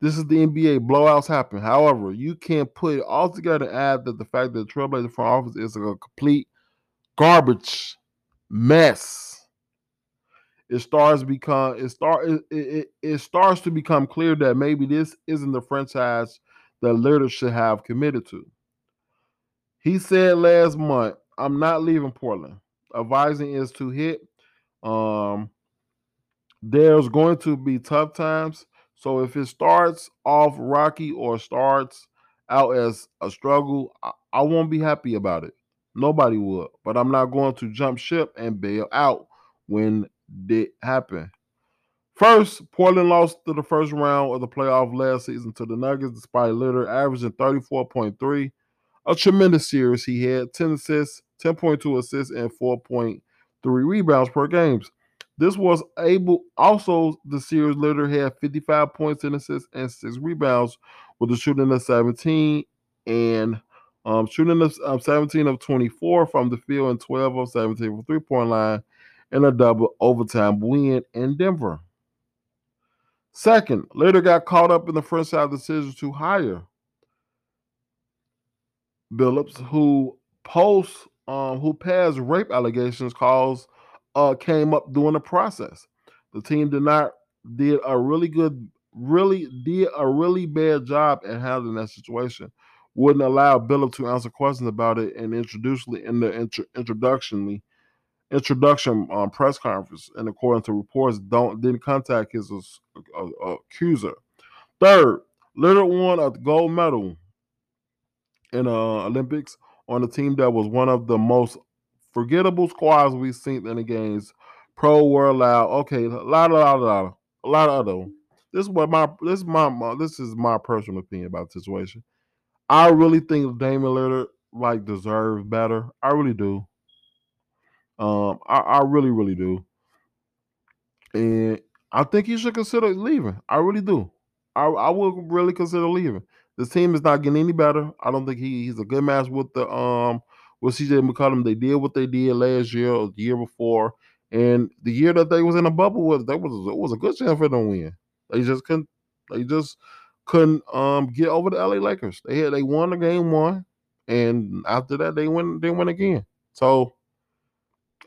This is the NBA. Blowouts happen. However, you can't put it all together add that the fact that the Trailblazer front office is a complete garbage mess. It starts become it start it, it, it starts to become clear that maybe this isn't the franchise that Lillard should have committed to. He said last month, "I'm not leaving Portland. Advising is to hit um there's going to be tough times. So if it starts off rocky or starts out as a struggle, I, I won't be happy about it. Nobody would. But I'm not going to jump ship and bail out when it happen. First, Portland lost to the first round of the playoff last season to the Nuggets despite Lillard averaging 34.3. A tremendous series he had 10 assists, 10.2 assists, and 4.3 rebounds per games. This was able also the series Lillard had 55 points in assists and six rebounds with the shooting of 17 and um, shooting of um, 17 of 24 from the field and 12 of 17 from three point line and a double overtime win in Denver. Second, later got caught up in the first half decision to hire Billups, who post um, who passed rape allegations caused uh, came up during the process. The team did not did a really good, really did a really bad job at handling that situation. Wouldn't allow Billups to answer questions about it and introduce in the intro, introduction introduction um, press conference. And according to reports, don't didn't contact his uh, uh, accuser. Third, Lillard won a gold medal in uh, Olympics on a team that was one of the most forgettable squads we've seen in the games. Pro World Loud. Okay, a lot, a lot, a lot, a lot of other. This is what my this is my, my this is my personal opinion about the situation. I really think Damian Lillard like deserves better. I really do. Um, I, I really, really do. And I think he should consider leaving. I really do. I, I would really consider leaving. This team is not getting any better. I don't think he, he's a good match with the um with CJ McCollum. They did what they did last year or the year before. And the year that they was in a bubble was that was it was a good chance for them to win. They just couldn't they just couldn't um get over the LA Lakers. They had they won the game one, and after that they went they went again. So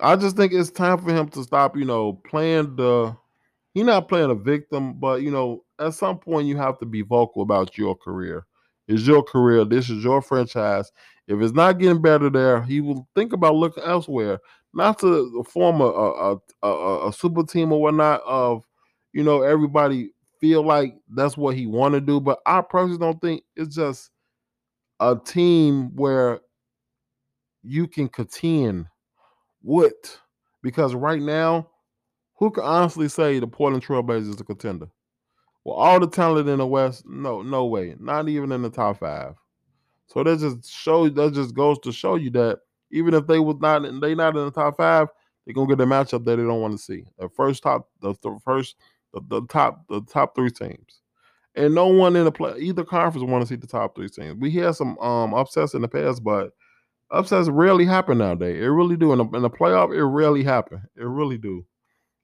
I just think it's time for him to stop, you know, playing the he's not playing a victim, but you know, at some point you have to be vocal about your career. It's your career. This is your franchise. If it's not getting better there, he will think about looking elsewhere, not to form a a, a, a super team or whatnot. Of you know everybody feel like that's what he want to do, but I personally don't think it's just a team where you can contend with. Because right now, who can honestly say the Portland Trailblazers is a contender? Well, all the talent in the West, no, no way. Not even in the top five. So that just shows that just goes to show you that Even if they was not they not in the top five, they're gonna get a matchup that they don't want to see. The first top, the, the first, the, the, top, the top three teams, and no one in the play either conference want to see the top three teams. We had some um upsets in the past, but upsets rarely happen nowadays. It really do in the, in the playoff. It rarely happen. It really do.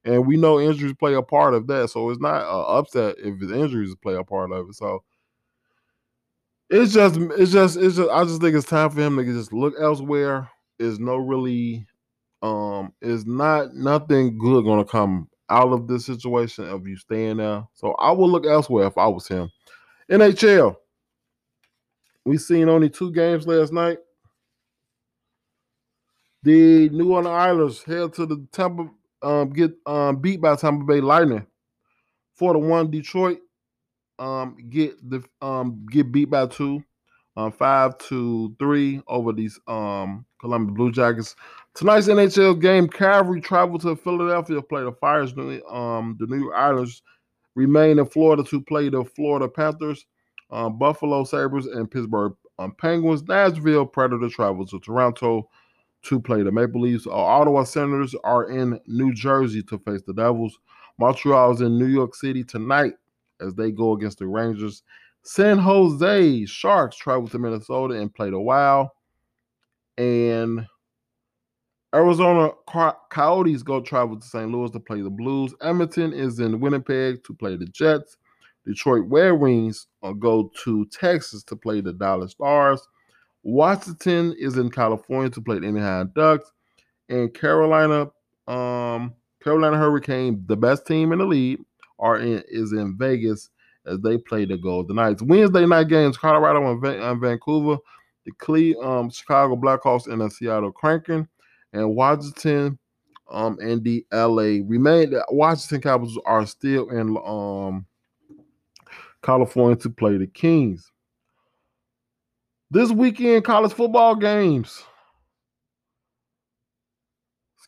And we know injuries play a part of that, so it's not an upset if the injuries play a part of it. So it's just, it's just, it's just. I just think it's time for him to just look elsewhere. Is no really um, is not nothing good going to come out of this situation of you staying there. So I would look elsewhere if I was him. NHL. We seen only two games last night. The New Orleans Islanders head to the Tampa, um, get um, beat by Tampa Bay Lightning. Four to one. Detroit um, get the um, get beat by two. Um, five to three over these um, Columbus Blue Jackets. Tonight's NHL game, Calgary travel to Philadelphia to play the Flyers. Um, the New Islanders remain in Florida to play the Florida Panthers, um, Buffalo Sabres, and Pittsburgh um, Penguins. Nashville Predator travel to Toronto to play the Maple Leafs. Uh, Ottawa Senators are in New Jersey to face the Devils. Montreal is in New York City tonight as they go against the Rangers. San Jose Sharks travel to Minnesota and play the Wild. And Arizona Coyotes go travel to St. Louis to play the Blues. Edmonton is in Winnipeg to play the Jets. Detroit Red Wings uh, go to Texas to play the Dallas Stars. Washington is in California to play the Anaheim Ducks. And Carolina, um, Carolina Hurricane, the best team in the league, are in is in Vegas as they play the Golden Knights. Wednesday night games: Colorado and, and Vancouver, the Cle- um, Chicago Blackhawks and the Seattle Kraken and Washington um, and the LA remain. The Washington Capitals are still in um, California to play the Kings. This weekend, college football games.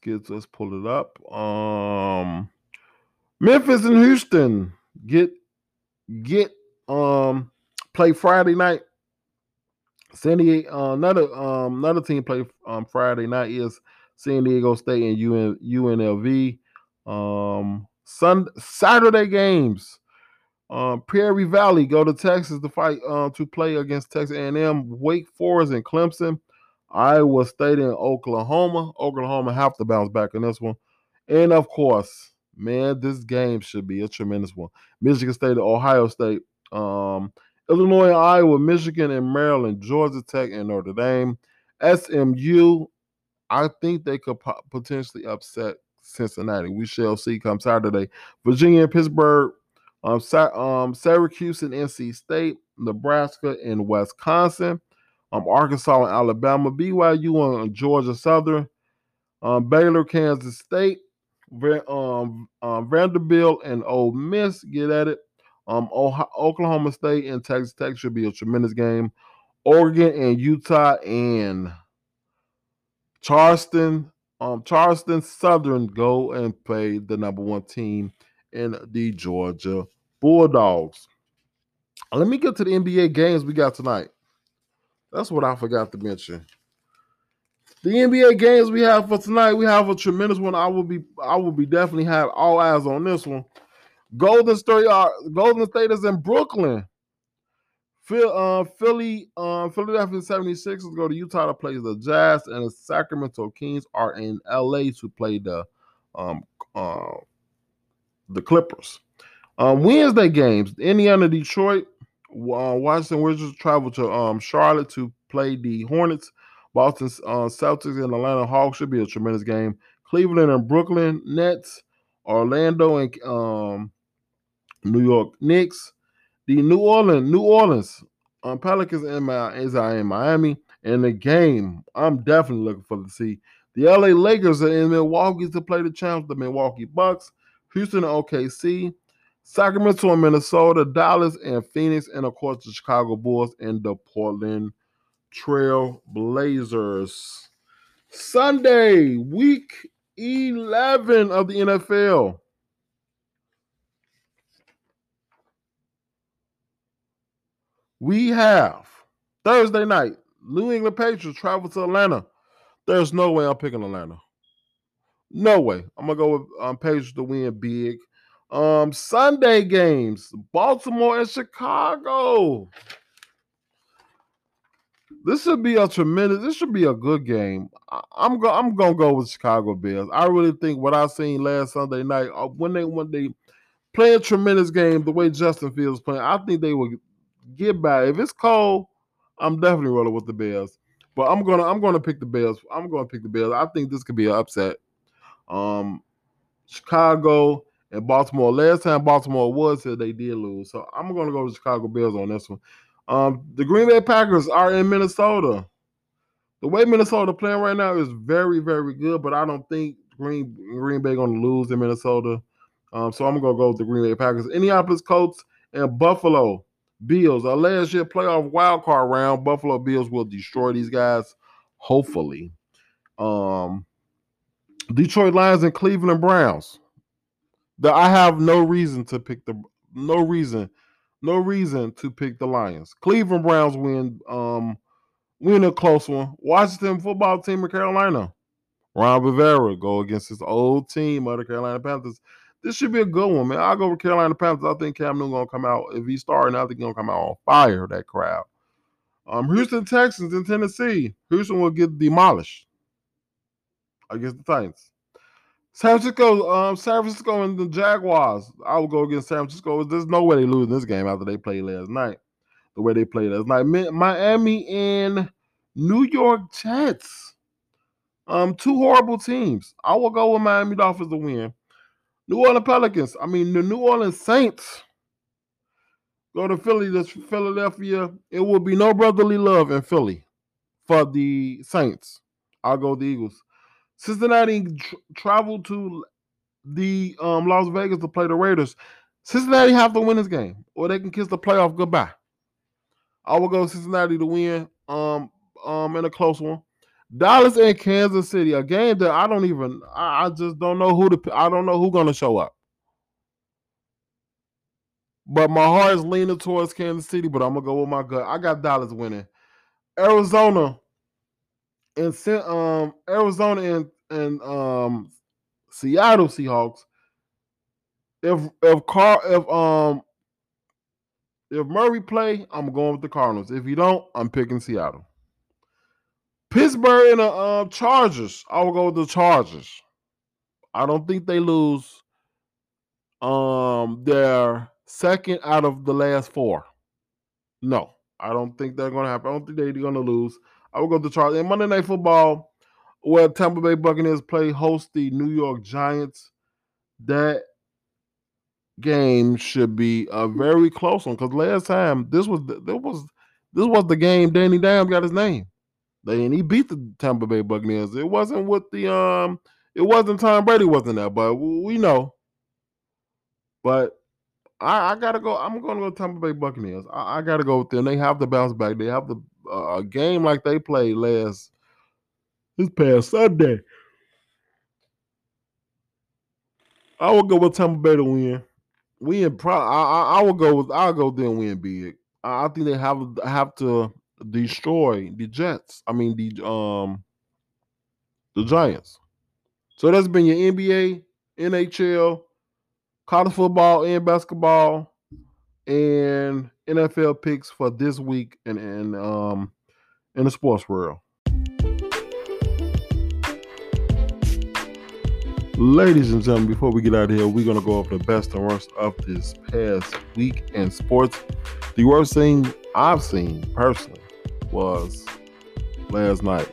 Get let's pull it up. Um, Memphis and Houston get get um play Friday night. San Diego, uh, another um another team play um Friday night is San Diego State and UN, UNLV. Um, Sun Saturday games. Um, Prairie Valley go to Texas to fight uh, to play against Texas A&M, Wake Forest, and Clemson. Iowa State and Oklahoma. Oklahoma have to bounce back in this one, and of course, man, this game should be a tremendous one. Michigan State, Ohio State, um, Illinois, Iowa, Michigan, and Maryland, Georgia Tech, and Notre Dame. SMU I think they could potentially upset Cincinnati. We shall see come Saturday. Virginia and Pittsburgh, um, um, Syracuse and NC State, Nebraska and Wisconsin, um, Arkansas and Alabama, BYU and Georgia Southern, um, Baylor, Kansas State, um, um, Vanderbilt and Ole Miss. Get at it. Um, Ohio, Oklahoma State and Texas Tech should be a tremendous game. Oregon and Utah and Charleston, um, Charleston Southern go and play the number one team in the Georgia Bulldogs. Let me get to the NBA games we got tonight. That's what I forgot to mention. The NBA games we have for tonight, we have a tremendous one. I will be, I will be definitely have all eyes on this one. Golden State, uh, Golden State is in Brooklyn Phil, uh, Philly, uh, Philadelphia 76ers go to Utah to play the Jazz, and the Sacramento Kings are in LA to play the um, uh, the Clippers. Um, Wednesday games: Indiana, Detroit, uh, Washington Wizards travel to um, Charlotte to play the Hornets. Boston uh, Celtics and Atlanta Hawks should be a tremendous game. Cleveland and Brooklyn Nets, Orlando and um, New York Knicks. The New Orleans, New Orleans um, Pelicans my is I in Miami. And the game, I'm definitely looking for to see. The LA Lakers are in Milwaukee to play the champs, the Milwaukee Bucks, Houston and OKC, Sacramento and Minnesota, Dallas and Phoenix, and of course the Chicago Bulls and the Portland Trail Blazers. Sunday, week 11 of the NFL. We have Thursday night, New England Patriots travel to Atlanta There's no way I'm picking Atlanta. No way. I'm gonna go with um, Page to win big. Um, Sunday games: Baltimore and Chicago. This should be a tremendous. This should be a good game. I, am go, I'm gonna go with Chicago Bears. I really think what I seen last Sunday night uh, when they when they play a tremendous game the way Justin Fields playing, I think they will get by. If it's cold, I'm definitely rolling with the Bears. But I'm gonna I'm gonna pick the Bears. I'm gonna pick the Bears. I think this could be an upset. Um, Chicago and Baltimore. Last time Baltimore was here, they did lose. So I'm gonna go with Chicago Bears on this one. Um, the Green Bay Packers are in Minnesota. The way Minnesota playing right now is very, very good, but I don't think Green Green Bay gonna lose in Minnesota. Um, so I'm gonna go with the Green Bay Packers. Indianapolis Colts and Buffalo Bills. A last year playoff wild card round. Buffalo Bills will destroy these guys, hopefully. Um, Detroit Lions and Cleveland Browns. That I have no reason to pick the no reason, no reason to pick the Lions. Cleveland Browns win um win a close one. Washington football team of Carolina. Ron Rivera go against his old team of the Carolina Panthers. This should be a good one, man. I'll go with Carolina Panthers. I think Cam Newton gonna come out. If he's starting, I think he's gonna come out on fire, that crowd. Um, Houston Texans in Tennessee. Houston will get demolished against the Titans. San Francisco, um, San Francisco and the Jaguars. I will go against San Francisco. There's no way they lose this game after they played last night. The way they played last night. Miami and New York Jets. Um, two horrible teams. I will go with Miami Dolphins to win. New Orleans Pelicans. I mean, the New Orleans Saints go to Philly, to Philadelphia. It will be no brotherly love in Philly for the Saints. I'll go the Eagles. Cincinnati tr- traveled to the um, Las Vegas to play the Raiders. Cincinnati have to win this game, or they can kiss the playoff goodbye. I will go Cincinnati to win um, um, in a close one. Dallas and Kansas City, a game that I don't even, I, I just don't know who to, I don't know who's gonna show up. But my heart is leaning towards Kansas City, but I'm gonna go with my gut. I got Dallas winning. Arizona and um Arizona and and um Seattle Seahawks. If if Car if um if Murray play, I'm going with the Cardinals. If you don't, I'm picking Seattle. Pittsburgh and the uh, Chargers. I will go with the Chargers. I don't think they lose um their second out of the last four. No, I don't think they're gonna happen. I don't think they're gonna lose. I will go to Chargers. And Monday Night Football, where Tampa Bay Buccaneers play host the New York Giants. That game should be a very close one because last time this was this was this was the game Danny Dimes got his name. They and he beat the Tampa Bay Buccaneers. It wasn't with the um, it wasn't Tom Brady wasn't there, but we know. But I, I gotta go. I'm gonna go Tampa Bay Buccaneers. I, I, gotta go with them. They have the bounce back. They have the uh, a game like they played last this past Sunday. I will go with Tampa Bay to win. Win. Pro- I, I I will go with. I'll go then win big. I, I think they have have to destroy the Jets. I mean the um the Giants. So that's been your NBA, NHL, college football and basketball, and NFL picks for this week and and um in the sports world. Ladies and gentlemen, before we get out of here, we're gonna go over the best and worst of this past week in sports. The worst thing I've seen personally was last night.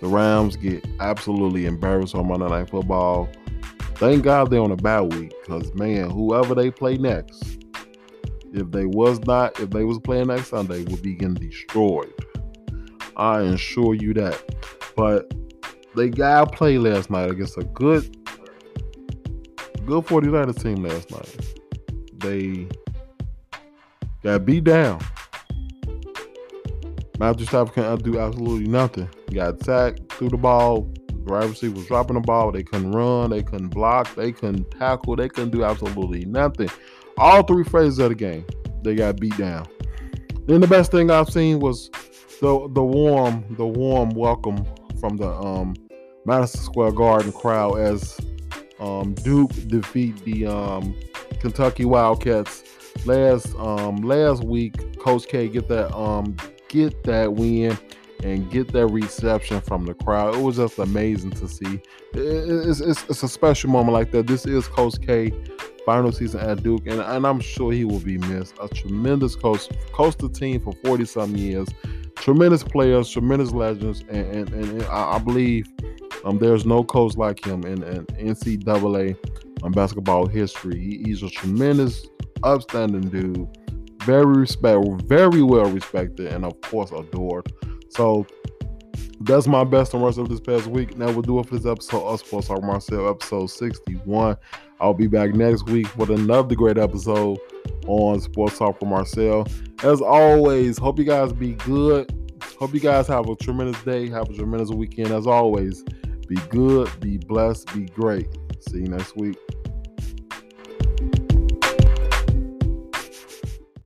The Rams get absolutely embarrassed on Monday Night Football. Thank God they're on a bye week, because man, whoever they play next, if they was not, if they was playing next Sunday, would be getting destroyed. I assure you that. But they got play last night against a good, good 49ers team last night. They got beat down. Matthew Stafford can't do absolutely nothing. Got sacked, threw the ball. Wide receiver was dropping the ball. They couldn't run. They couldn't block. They couldn't tackle. They couldn't do absolutely nothing. All three phases of the game, they got beat down. Then the best thing I've seen was the the warm the warm welcome from the um, Madison Square Garden crowd as um, Duke defeat the um, Kentucky Wildcats last um, last week. Coach K get that um, get that win and get that reception from the crowd. It was just amazing to see. It's, it's, it's a special moment like that. This is Coach K final season at Duke, and, and I'm sure he will be missed. A tremendous coach, coached the team for 40 some years, tremendous players, tremendous legends, and, and, and I, I believe um, there's no coach like him in, in NCAA um, basketball history. He, he's a tremendous, upstanding dude, very respect, very well respected, and of course adored. So that's my best and worst of this past week. That will do it for this episode of Sports Talk Marcel, episode 61. I'll be back next week with another great episode on Sports Talk for Marcel. As always, hope you guys be good. Hope you guys have a tremendous day. Have a tremendous weekend. As always, be good, be blessed, be great. See you next week.